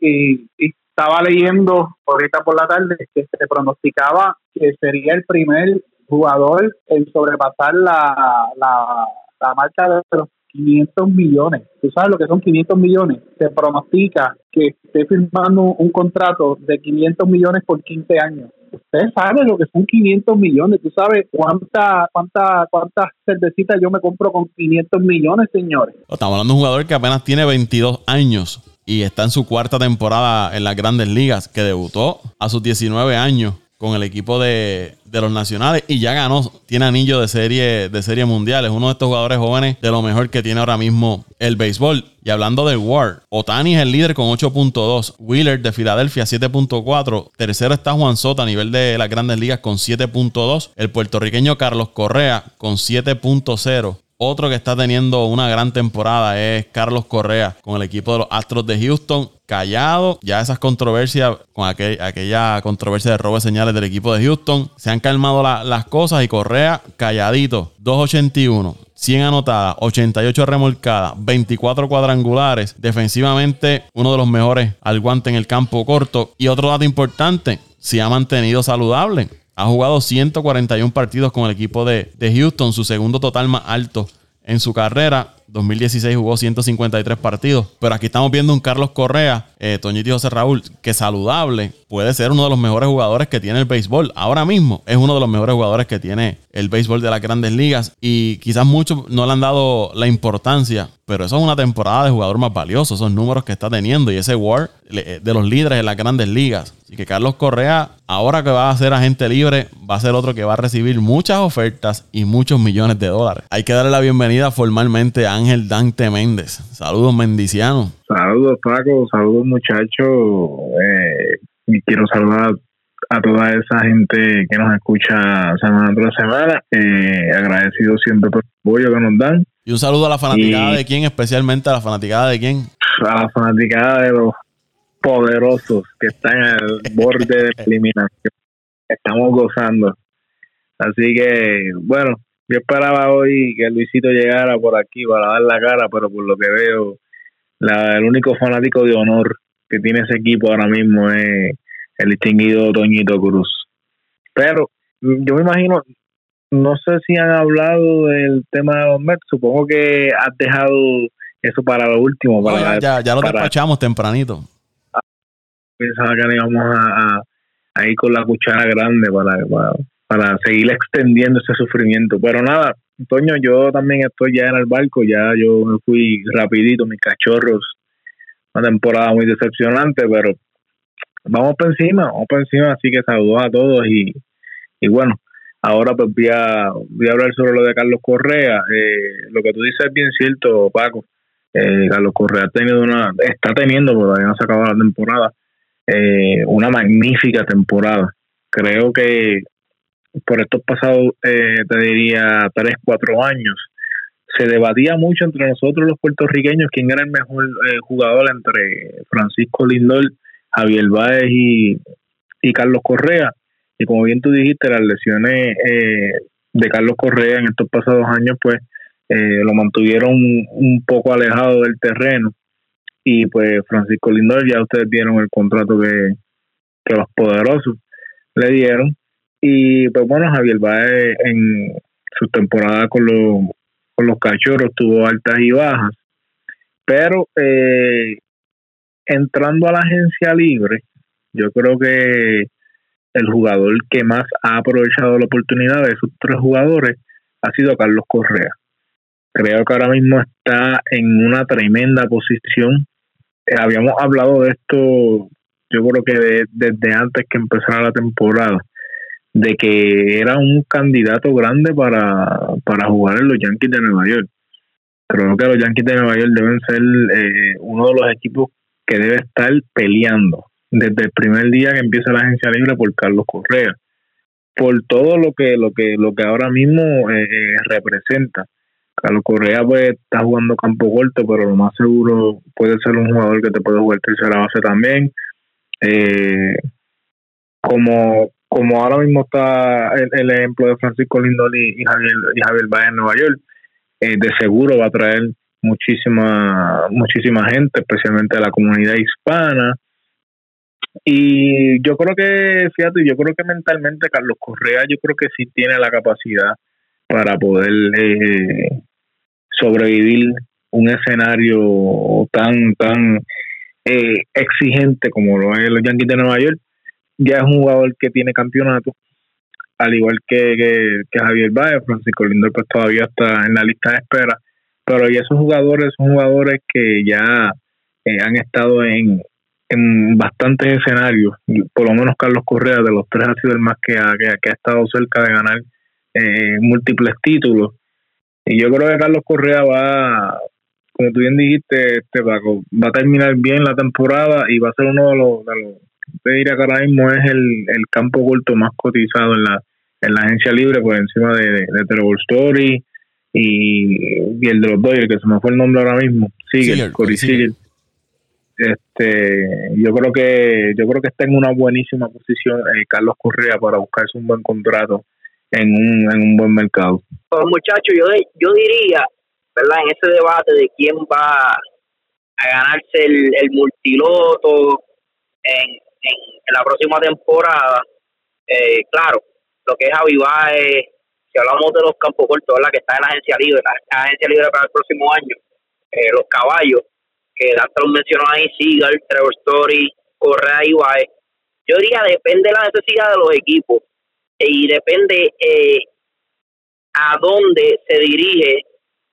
Speaker 4: Y, y estaba leyendo ahorita por la tarde que se pronosticaba que sería el primer jugador en sobrepasar la, la, la marca de los 500 millones. ¿Tú sabes lo que son 500 millones? Se pronostica que esté firmando un contrato de 500 millones por 15 años. Ustedes saben lo que son 500 millones. ¿Tú sabes cuánta, cuánta, cuántas cervecitas yo me compro con 500 millones, señores?
Speaker 1: Estamos hablando de un jugador que apenas tiene 22 años y está en su cuarta temporada en las grandes ligas, que debutó a sus 19 años con el equipo de, de, los nacionales y ya ganó, tiene anillo de serie, de serie mundial. Es uno de estos jugadores jóvenes de lo mejor que tiene ahora mismo el béisbol. Y hablando del WAR, Otani es el líder con 8.2, Wheeler de Filadelfia 7.4, tercero está Juan Soto a nivel de las grandes ligas con 7.2, el puertorriqueño Carlos Correa con 7.0. Otro que está teniendo una gran temporada es Carlos Correa con el equipo de los Astros de Houston. Callado, ya esas controversias, con aquella controversia de robo de señales del equipo de Houston, se han calmado las cosas y Correa calladito, 281. 100 anotadas, 88 remolcadas, 24 cuadrangulares. Defensivamente, uno de los mejores al guante en el campo corto. Y otro dato importante, se ha mantenido saludable. Ha jugado 141 partidos con el equipo de, de Houston, su segundo total más alto en su carrera. 2016 jugó 153 partidos. Pero aquí estamos viendo un Carlos Correa, eh, Toñito José Raúl, que saludable puede ser uno de los mejores jugadores que tiene el béisbol. Ahora mismo es uno de los mejores jugadores que tiene el béisbol de las grandes ligas. Y quizás muchos no le han dado la importancia, pero eso es una temporada de jugador más valioso. Esos números que está teniendo y ese war eh, de los líderes de las grandes ligas. Así que Carlos Correa, ahora que va a ser agente libre, va a ser otro que va a recibir muchas ofertas y muchos millones de dólares. Hay que darle la bienvenida formalmente a Ángel Dante Méndez. Saludos, Mendiciano.
Speaker 5: Saludos, Paco. Saludos, muchachos. Eh, y quiero saludar a toda esa gente que nos escucha semana tras semana. Eh, agradecido siempre por el apoyo que nos dan.
Speaker 1: Y un saludo a la fanaticada de quién, especialmente a la fanaticada de quién.
Speaker 5: A la fanaticada de los poderosos que están al borde de la eliminación. Estamos gozando. Así que, bueno, yo esperaba hoy que Luisito llegara por aquí para dar la cara, pero por lo que veo, la, el único fanático de honor que tiene ese equipo ahora mismo es el distinguido Toñito Cruz. Pero yo me imagino, no sé si han hablado del tema de los Mets, supongo que has dejado eso para lo último. Para,
Speaker 1: ya, ya, lo despachamos tempranito.
Speaker 5: Pensaba que íbamos a, a, ir con la cuchara grande para, para para seguir extendiendo ese sufrimiento. Pero nada, Toño, yo también estoy ya en el barco, ya yo me fui rapidito, mis cachorros, una temporada muy decepcionante, pero vamos por encima, vamos por encima, así que saludos a todos y, y bueno, ahora pues voy a, voy a hablar sobre lo de Carlos Correa. Eh, lo que tú dices es bien cierto, Paco. Eh, Carlos Correa ha tenido una, está teniendo, todavía no se acabó la temporada, eh, una magnífica temporada. Creo que por estos pasados, eh, te diría, tres, cuatro años, se debatía mucho entre nosotros los puertorriqueños quién era el mejor eh, jugador entre Francisco Lindor, Javier Báez y, Carlos Correa. Y como bien tú dijiste, las lesiones eh, de Carlos Correa en estos pasados años, pues lo mantuvieron un, poco alejado del terreno. Y pues Francisco Lindor, ya ustedes vieron el contrato que, que los poderosos le dieron. Y pues bueno, Javier Baez en su temporada con los, con los cachorros tuvo altas y bajas. Pero eh, entrando a la agencia libre, yo creo que el jugador que más ha aprovechado la oportunidad de esos tres jugadores ha sido Carlos Correa. Creo que ahora mismo está en una tremenda posición. Eh, habíamos hablado de esto, yo creo que desde antes que empezara la temporada de que era un candidato grande para, para jugar en los Yankees de Nueva York. Creo que los Yankees de Nueva York deben ser eh, uno de los equipos que debe estar peleando desde el primer día que empieza la agencia libre por Carlos Correa, por todo lo que lo que lo que ahora mismo eh, eh, representa. Carlos Correa pues está jugando campo corto, pero lo más seguro puede ser un jugador que te puede jugar tercera base también. como como ahora mismo está el, ejemplo de Francisco Lindor y, Javier, y Javier Baez en Nueva York, eh, de seguro va a traer muchísima muchísima gente, especialmente de la comunidad hispana. Y yo creo que, fíjate, yo creo que mentalmente Carlos Correa, yo creo que sí tiene la capacidad para poder eh, sobrevivir un escenario tan, tan eh, exigente como lo es los Yankees de Nueva York ya es un jugador que tiene campeonato, al igual que, que, Javier Baez, Francisco Lindor pues todavía está en la lista de espera, pero ya esos jugadores son jugadores que ya eh, han estado en, en bastantes escenarios, por lo menos Carlos Correa de los tres ha sido el más que ha, que, ha estado cerca de ganar eh, múltiples títulos. Y yo creo que Carlos Correa va, como tú bien dijiste, este, va, va a terminar bien la temporada y va a ser uno de los, de los te diría que ahora mismo es el, campo oculto más cotizado en la, en la agencia libre por encima de, de, Trevor Story, y, el de los Dodgers, que se me fue el nombre ahora mismo, Sigue, Corey Seager. Este, yo creo que yo creo que está en una buenísima posición eh, Carlos Correa para buscarse un buen contrato en un, en un buen mercado.
Speaker 2: Pues muchachos, yo, yo diría, ¿verdad? En ese debate de quién va a ganarse el, el multiloto en, en, la próxima temporada, eh, claro, lo que es Avivae, si hablamos de los campos cortos, la que está en la agencia libre, la agencia libre para el próximo año, eh, los caballos, que Dante los mencionó ahí, Seagal, Trevor Story, Correa y Baez. Yo diría, depende de la necesidad de los equipos y depende eh, a dónde se dirige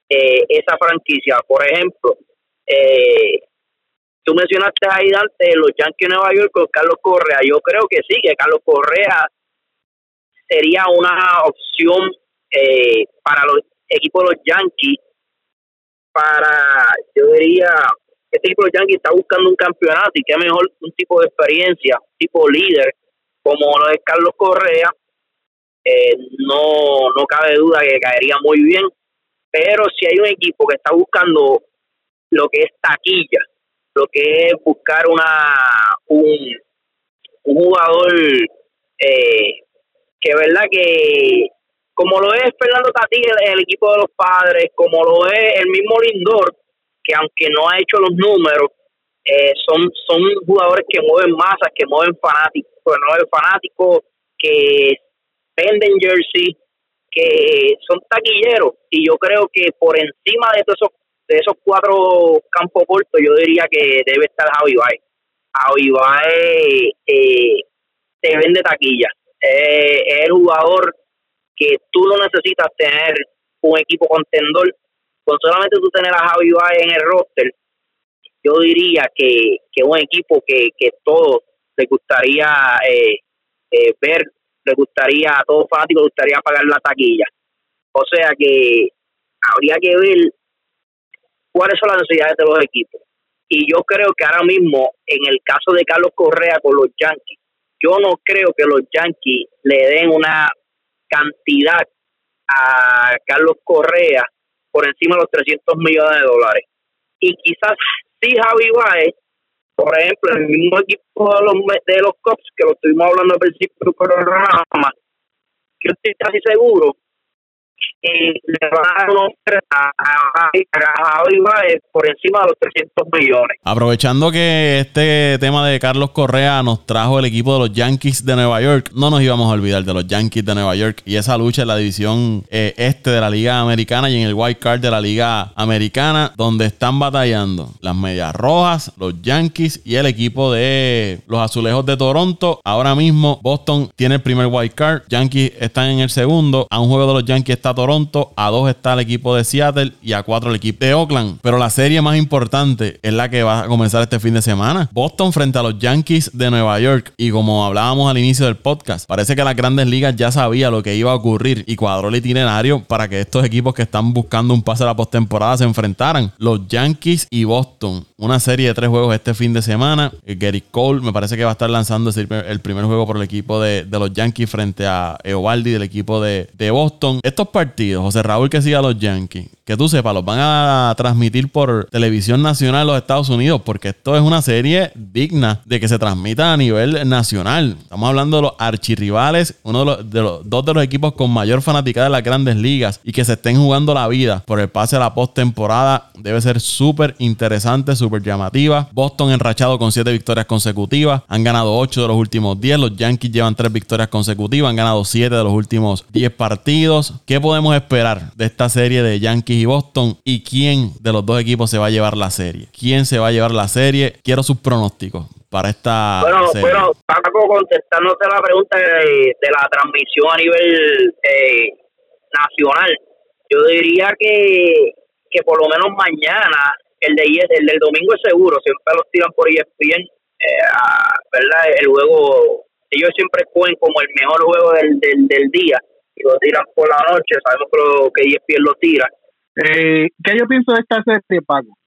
Speaker 2: eh, esa franquicia. Por ejemplo, eh, tú mencionaste ahí, Dante, los Yankees de Nueva York con Carlos Correa. Yo creo que sí, que Carlos Correa sería una opción eh, para los equipos de los Yankees para, yo diría, este equipo de los Yankees está buscando un campeonato y qué mejor un tipo de experiencia, tipo líder, como lo es Carlos Correa, eh, no, no cabe duda que caería muy bien, pero si hay un equipo que está buscando lo que es taquilla, lo que es buscar una un, jugador eh, que verdad que como lo es Fernando Tati el, el, equipo de los padres, como lo es el mismo Lindor, que aunque no ha hecho los números, eh, son, son jugadores que mueven masas, que mueven fanáticos, mueven fanáticos que venden jersey, que son taquilleros, y yo creo que por encima de todos esos, de esos cuatro campos cortos, yo diría que debe estar Javi Baez. Javi Baez eh, te vende taquilla eh, es el jugador que tú no necesitas tener un equipo contendor. Con solamente tú tener a Javi Baez en el roster, yo diría que, que un equipo que, que todos le gustaría eh, eh, ver, le gustaría, a todos fanáticos le gustaría pagar la taquilla. O sea que habría que ver cuáles son las necesidades de los equipos. Y yo creo que ahora mismo, en el caso de Carlos Correa con los Yankees, yo no creo que los Yankees le den una cantidad a Carlos Correa por encima de los 300 millones de dólares. Y quizás si Javi Baez, por ejemplo, el mismo equipo de los, de los Cubs, que lo estuvimos hablando al principio del programa, yo estoy casi seguro le va a a, por encima de los 300 millones.
Speaker 1: Aprovechando que este tema de Carlos Correa nos trajo el equipo de los Yankees de Nueva York, no nos íbamos a olvidar de los Yankees de Nueva York y esa lucha en la división eh, este de la Liga Americana y en el White Card de la Liga Americana, donde están batallando las Medias Rojas, los Yankees y el equipo de los Azulejos de Toronto. Ahora mismo Boston tiene el primer White Card, Yankees están en el segundo, a un juego de los Yankees está Toronto a dos está el equipo de Seattle y a cuatro el equipo de Oakland. Pero la serie más importante es la que va a comenzar este fin de semana. Boston frente a los Yankees de Nueva York. Y como hablábamos al inicio del podcast, parece que las grandes ligas ya sabía lo que iba a ocurrir y cuadró el itinerario para que estos equipos que están buscando un pase a la postemporada se enfrentaran. Los Yankees y Boston. Una serie de tres juegos este fin de semana. Gary Cole me parece que va a estar lanzando el primer juego por el equipo de, los Yankees frente a Eovaldi del equipo de, de Boston. Estos partidos José Raúl que siga a los Yankees, que tú sepas, los van a transmitir por televisión nacional de los Estados Unidos, porque esto es una serie digna de que se transmita a nivel nacional. Estamos hablando de los archirrivales, uno de los, de los dos de los equipos con mayor fanaticada de las grandes ligas y que se estén jugando la vida por el pase a la postemporada. Debe ser súper interesante, súper llamativa. Boston enrachado con siete victorias consecutivas. Han ganado ocho de los últimos 10. Los Yankees llevan tres victorias consecutivas. Han ganado siete de los últimos 10 partidos. ¿Qué podemos esperar de esta serie de Yankees y Boston? ¿Y quién de los dos equipos se va a llevar la serie? ¿Quién se va a llevar la serie? Quiero sus pronósticos para esta
Speaker 2: bueno,
Speaker 1: serie.
Speaker 2: Bueno, Paco, contestándote la pregunta de, la transmisión a nivel eh, nacional, yo diría que, que por lo menos mañana, el de el del domingo es seguro, siempre los tiran por ESPN, eh, ¿verdad? El juego, ellos siempre juegan como el mejor juego del, del, del día lo tiran por la noche, sabemos que ESPN lo tira.
Speaker 4: Eh, ¿Qué yo pienso de esta serie, Paco?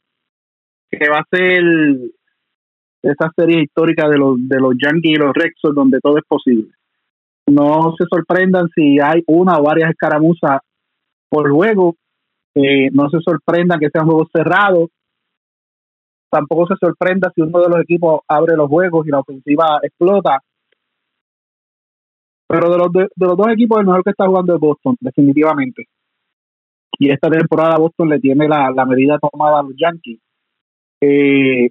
Speaker 4: Que va a ser esa serie histórica de los, de los Yankees y los Rexos donde todo es posible. No se sorprendan si hay una o varias escaramuzas por juego Eh, no se sorprenda que sean juegos cerrados. Tampoco se sorprenda si uno de los equipos abre los juegos y la ofensiva explota. Pero de los, de, los dos equipos, el mejor que está jugando es Boston, definitivamente. Y esta temporada Boston le tiene la, la medida tomada a los Yankees. Eh,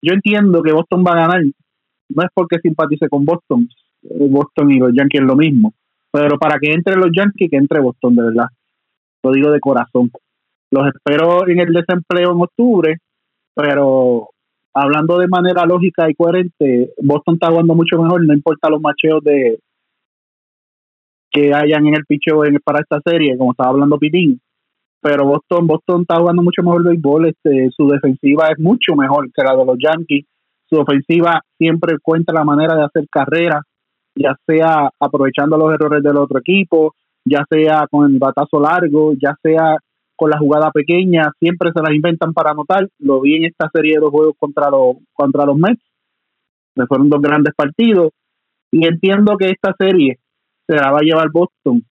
Speaker 4: yo entiendo que Boston va a ganar. No es porque simpatice con Boston. Eh, Boston y los Yankees es lo mismo. Pero para que entre los Yankees, que entre Boston, de verdad. Lo digo de corazón. Los espero en el desempleo en octubre, pero hablando de manera lógica y coherente, Boston está jugando mucho mejor, no importa los macheos de que hayan en el picheo para esta serie, como estaba hablando Pitín. Pero Boston Boston está jugando mucho mejor el béisbol, este, su defensiva es mucho mejor que la de los Yankees, su ofensiva siempre encuentra la manera de hacer carrera, ya sea aprovechando los errores del otro equipo, ya sea con el batazo largo, ya sea con la jugada pequeña, siempre se las inventan para anotar. Lo vi en esta serie de dos juegos contra los contra los Mets, me fueron dos grandes partidos y entiendo que esta serie se la va a llevar Boston.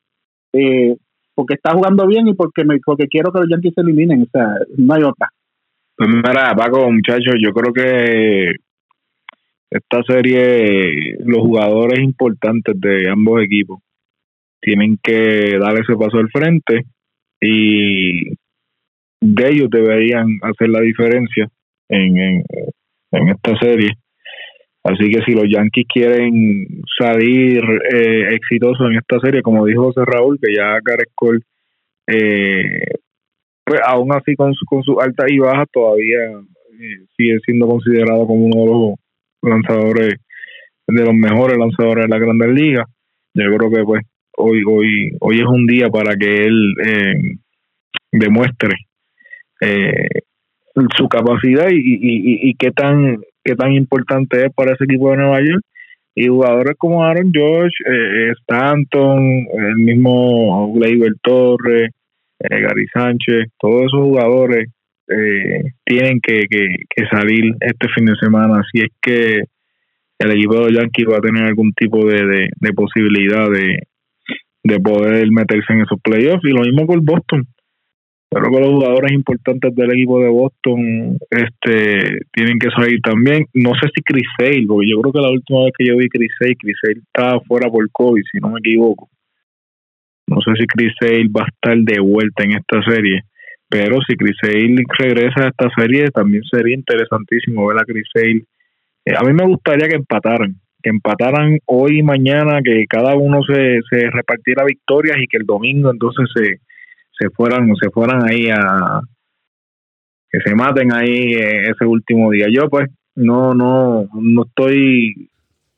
Speaker 4: Eh, porque está jugando bien y porque me, porque quiero que los Yankees se eliminen, o sea, no hay otra.
Speaker 5: Pues mira, Paco, muchachos, yo creo que esta serie, los jugadores importantes de ambos equipos tienen que dar ese paso al frente y de ellos deberían hacer la diferencia en, en, en esta serie. Así que si los Yankees quieren salir eh, exitosos en esta serie, como dijo José Raúl, que ya Gareth Cole, eh, pues aún así con su, con su alta y baja todavía eh, sigue siendo considerado como uno de los lanzadores, de los mejores lanzadores de la Grandes Ligas. Yo creo que pues hoy, hoy, hoy es un día para que él eh, demuestre su capacidad y, y, y qué tan qué tan importante es para ese equipo de Nueva York. Y jugadores como Aaron George, eh, Stanton, el mismo Gleyber Torres, eh, Gary Sánchez, todos esos jugadores eh, tienen que, que, salir este fin de semana. Si es que el equipo de Yankees va a tener algún tipo de, de, posibilidad de, de poder meterse en esos playoffs. Y lo mismo con Boston. Creo que los jugadores importantes del equipo de Boston este, tienen que salir también. No sé si Chris Sale, porque yo creo que la última vez que yo vi Chris Sale, Chris Sale estaba fuera por COVID, si no me equivoco. No sé si Chris Sale va a estar de vuelta en esta serie, pero si Chris Sale regresa a esta serie, también sería interesantísimo ver a Chris Sale. Eh, a mí me gustaría que empataran, que empataran hoy y mañana, que cada uno se, se repartiera victorias y que el domingo entonces se se fueran se fueran ahí a que se maten ahí ese último día. Yo pues no no no estoy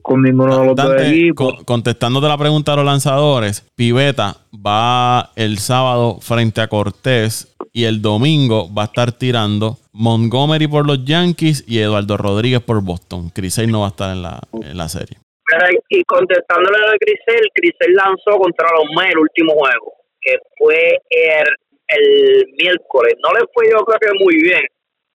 Speaker 5: con ninguno de los dos equipos.
Speaker 1: contestándote la pregunta de los lanzadores, Piveta va el sábado frente a Cortés y el domingo va a estar tirando Montgomery por los Yankees y Eduardo Rodríguez por Boston. Crisel no va a estar en la, en la serie.
Speaker 2: Y contestándole a Crisel, Crisel lanzó contra los Mets el último juego que fue el, el miércoles. No le fue yo creo que muy bien.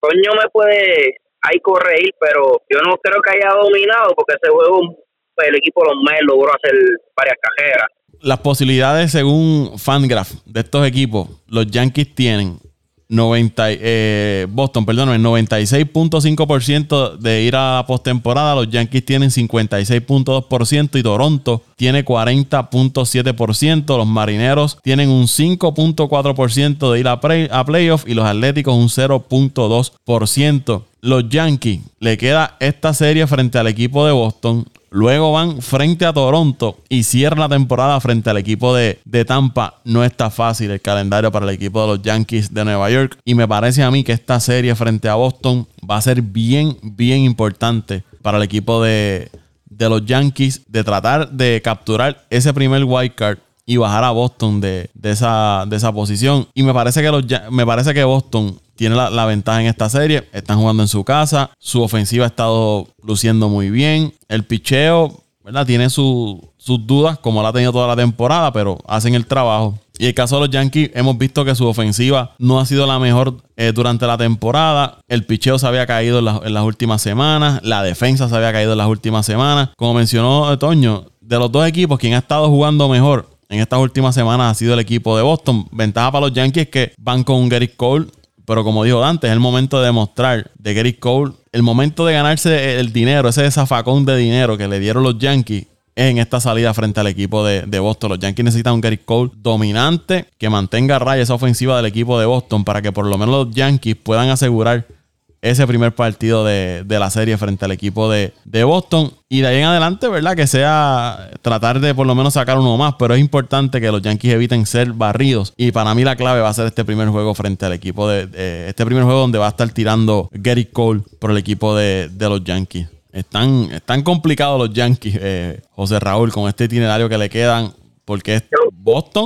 Speaker 2: Coño me puede ahí corregir, pero yo no creo que haya dominado porque ese juego el equipo los Mets logró hacer varias cajeras.
Speaker 1: Las posibilidades según Fangraph de estos equipos, los Yankees tienen 90, eh, Boston, perdón, el 96.5% de ir a la postemporada. Los Yankees tienen 56.2% y Toronto tiene 40.7%. Los Marineros tienen un 5.4% de ir a, a playoff y los Atléticos un 0.2%. Los Yankees le queda esta serie frente al equipo de Boston. Luego van frente a Toronto y cierran la temporada frente al equipo de, Tampa. No está fácil el calendario para el equipo de los Yankees de Nueva York. Y me parece a mí que esta serie frente a Boston va a ser bien, bien importante para el equipo de, los Yankees de tratar de capturar ese primer wild card y bajar a Boston de, esa, de esa posición. Y me parece que, los, me parece que Boston tiene la, ventaja en esta serie. Están jugando en su casa. Su ofensiva ha estado luciendo muy bien. El picheo, ¿verdad? Tiene sus dudas, como la ha tenido toda la temporada, pero hacen el trabajo. Y el caso de los Yankees, hemos visto que su ofensiva no ha sido la mejor eh, durante la temporada. El picheo se había caído en, las últimas semanas. La defensa se había caído en las últimas semanas. Como mencionó Toño, de los dos equipos, quien ha estado jugando mejor en estas últimas semanas ha sido el equipo de Boston. Ventaja para los Yankees que van con Gary Cole, pero como dijo Dante, es el momento de demostrar de Gary Cole, el momento de ganarse el dinero, ese zafacón de dinero que le dieron los Yankees en esta salida frente al equipo de, Boston. Los Yankees necesitan un Gary Cole dominante que mantenga raya esa ofensiva del equipo de Boston para que por lo menos los Yankees puedan asegurar ese primer partido de, la serie frente al equipo de, Boston. Y de ahí en adelante, ¿verdad? Que sea tratar de por lo menos sacar uno más. Pero es importante que los Yankees eviten ser barridos. Y para mí la clave va a ser este primer juego frente al equipo de. este primer juego donde va a estar tirando Gary Cole por el equipo de, los Yankees. Están, están complicados los Yankees, eh, José Raúl, con este itinerario que le quedan. Porque es Boston.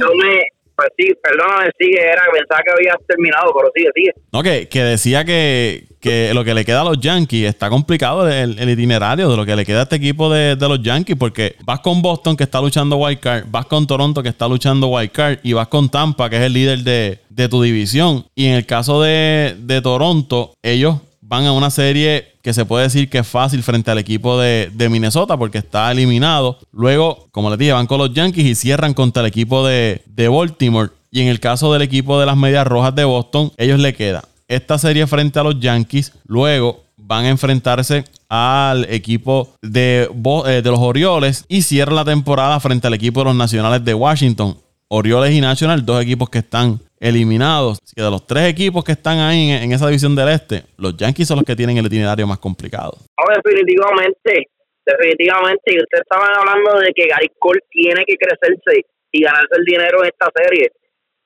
Speaker 2: Pues sí, perdóname, sigue, era, pensaba que habías terminado, pero sigue, sigue.
Speaker 1: No, que, decía que, lo que le queda a los Yankees está complicado el, itinerario de lo que le queda a este equipo de, los Yankees, porque vas con Boston que está luchando Wild Card, vas con Toronto que está luchando Wild Card y vas con Tampa que es el líder de, de tu división. Y en el caso de, de Toronto, ellos van a una serie que se puede decir que es fácil frente al equipo de, Minnesota porque está eliminado. Luego, como les dije, van con los Yankees y cierran contra el equipo de, Baltimore. Y en el caso del equipo de las Medias Rojas de Boston, ellos le queda esta serie frente a los Yankees. Luego van a enfrentarse al equipo de, eh, de los Orioles y cierran la temporada frente al equipo de los Nacionales de Washington. Orioles y National, dos equipos que están eliminados. Así que de los tres equipos que están ahí en, esa división del este, los Yankees son los que tienen el itinerario más complicado.
Speaker 2: definitivamente, definitivamente. Y ustedes estaban hablando de que Gary Cole tiene que crecerse y ganarse el dinero en esta serie.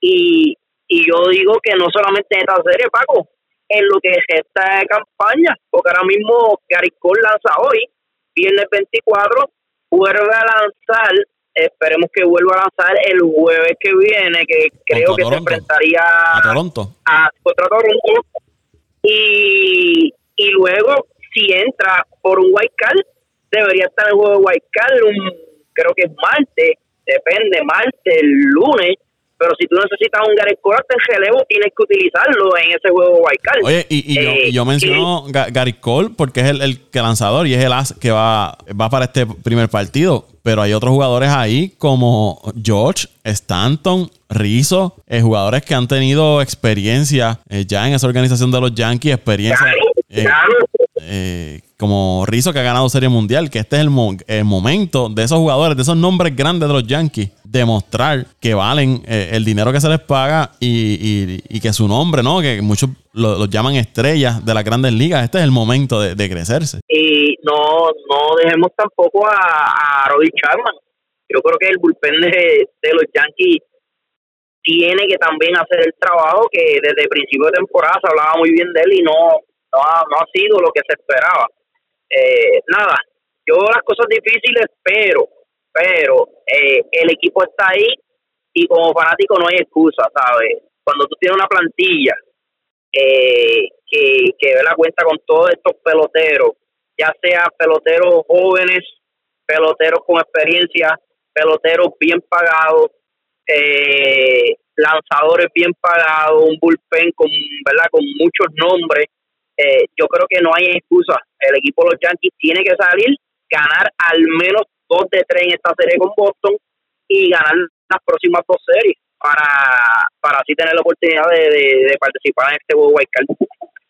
Speaker 2: Y, y yo digo que no solamente en esta serie, Paco, en lo que es esta campaña, porque ahora mismo Gary Cole lanza hoy, viernes 24, vuelve a lanzar Esperemos que vuelva a lanzar el jueves que viene, que creo que se enfrentaría
Speaker 1: a Toronto.
Speaker 2: A, contra Toronto. Y, y luego, si entra por un white card, debería estar el juego de white card, un, creo que es martes, depende, martes, lunes pero si tú necesitas un Gary Cole en relevo, tienes que utilizarlo en ese juego Card.
Speaker 1: Oye, y, yo, y yo, eh, menciono Gary Cole porque es el, el lanzador y es el as que va, va para este primer partido. Pero hay otros jugadores ahí como George, Stanton, Rizzo, eh, jugadores que han tenido experiencia eh, ya en esa organización de los Yankees, experiencia. Eh, como Rizzo que ha ganado Serie Mundial, que este es el, momento de esos jugadores, de esos nombres grandes de los Yankees, demostrar que valen eh, el dinero que se les paga y, que su nombre, ¿no? Que muchos los llaman estrellas de las grandes ligas. Este es el momento de, crecerse.
Speaker 2: Y no, no dejemos tampoco a, a Charman. Yo creo que el bullpen de, los Yankees tiene que también hacer el trabajo que desde el principio de temporada se hablaba muy bien de él y no, no, no ha sido lo que se esperaba eh, nada, yo las cosas difíciles, pero, pero eh, el equipo está ahí y como fanático no hay excusa, ¿sabes? Cuando tú tienes una plantilla eh, que, que ve la cuenta con todos estos peloteros, ya sea peloteros jóvenes, peloteros con experiencia, peloteros bien pagados, eh, lanzadores bien pagados, un bullpen con, ¿verdad? con muchos nombres, eh, yo creo que no hay excusa. El equipo de los Yankees tiene que salir, ganar al menos dos de tres en esta serie con Boston y ganar las próximas dos series para, para así tener la oportunidad de, participar en este juego Wild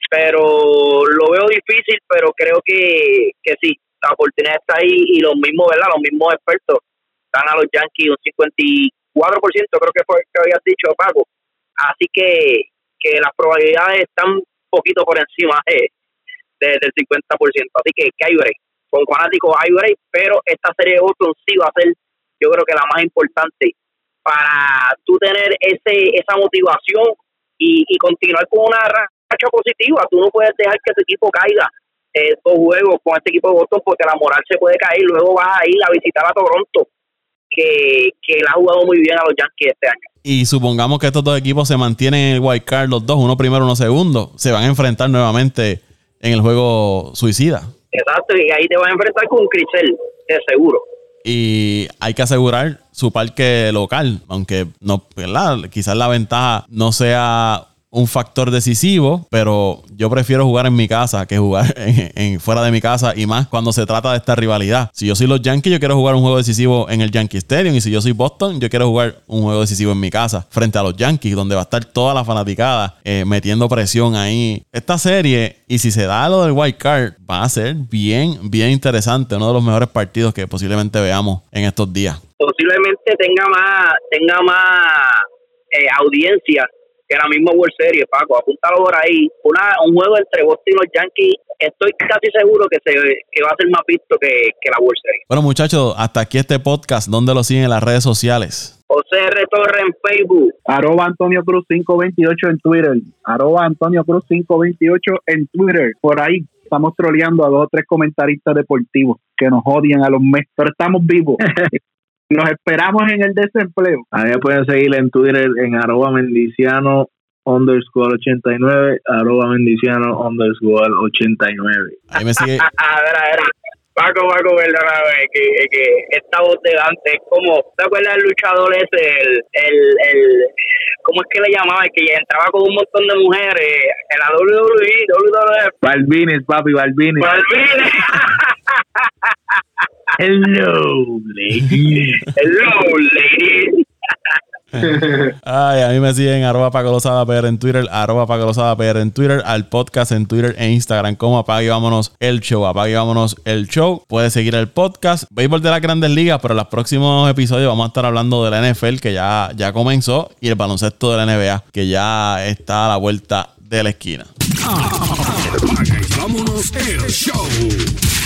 Speaker 2: Pero lo veo difícil, pero creo que, que sí, la oportunidad está ahí y los mismos, ¿verdad? Los mismos expertos dan a los Yankees un 54%, creo que fue el que habías dicho, Paco. Así que, que las probabilidades están poquito por encima eh, del 50%. Así que, que hay break. Con fanáticos hay break, pero esta serie de Boston sí va a ser, yo creo que la más importante para tú tener ese esa motivación y, continuar con una racha positiva. Tú no puedes dejar que tu equipo caiga estos juegos con este equipo de Boston porque la moral se puede caer. Luego vas a ir a visitar a Toronto, que, que él ha jugado muy bien a los Yankees este año
Speaker 1: y supongamos que estos dos equipos se mantienen en el wild card, los dos, uno primero, uno segundo, se van a enfrentar nuevamente en el juego suicida.
Speaker 2: Exacto, y ahí te vas a enfrentar con Crisel, de seguro.
Speaker 1: Y hay que asegurar su parque local, aunque no, ¿verdad? quizás la ventaja no sea un factor decisivo, pero yo prefiero jugar en mi casa que jugar en, fuera de mi casa y más cuando se trata de esta rivalidad. Si yo soy los Yankees, yo quiero jugar un juego decisivo en el Yankee Stadium y si yo soy Boston, yo quiero jugar un juego decisivo en mi casa frente a los Yankees, donde va a estar toda la fanaticada eh, metiendo presión ahí. Esta serie, y si se da lo del White Card, va a ser bien, bien interesante, uno de los mejores partidos que posiblemente veamos en estos días.
Speaker 2: Posiblemente tenga más, tenga más eh, audiencia que la misma World Series, Paco. Apúntalo por ahí. Una, un juego entre Boston y los Yankees, estoy casi seguro que, se, que va a ser más visto que, que la World Series.
Speaker 1: Bueno, muchachos, hasta aquí este podcast. ¿Dónde lo siguen en las redes sociales?
Speaker 2: José R. Torre en Facebook.
Speaker 4: Arroba Antonio Cruz 528 en Twitter. Arroba Antonio Cruz 528 en Twitter. Por ahí estamos troleando a dos o tres comentaristas deportivos que nos odian a los meses, pero estamos vivos. Nos esperamos en el desempleo.
Speaker 5: A mí me pueden seguir en Twitter en arroba mendiciano underscore 89, arroba mendiciano underscore 89.
Speaker 1: Ahí me sigue.
Speaker 2: a ver, a ver. Paco, Paco, perdóname, que, que esta voz de antes es como, ¿te acuerdas del luchador ese, el, el, el, ¿cómo es que le llamaba? El que entraba con un montón de mujeres en la WWE, WWE.
Speaker 5: Balvines, papi, Balvines.
Speaker 2: Balvines.
Speaker 5: Hello, lady.
Speaker 2: Hello, lady.
Speaker 1: Ay, a mí me siguen arroba Pacolosada PR en Twitter, arroba Pacolosada PR en Twitter, al podcast en Twitter e Instagram como Apague y Vámonos el Show, Apague y Vámonos el Show. Puedes seguir el podcast, Béisbol de las Grandes Ligas, pero en los próximos episodios vamos a estar hablando de la NFL que ya, ya comenzó y el baloncesto de la NBA que ya está a la vuelta de la esquina.
Speaker 6: Apague y Vámonos el Show.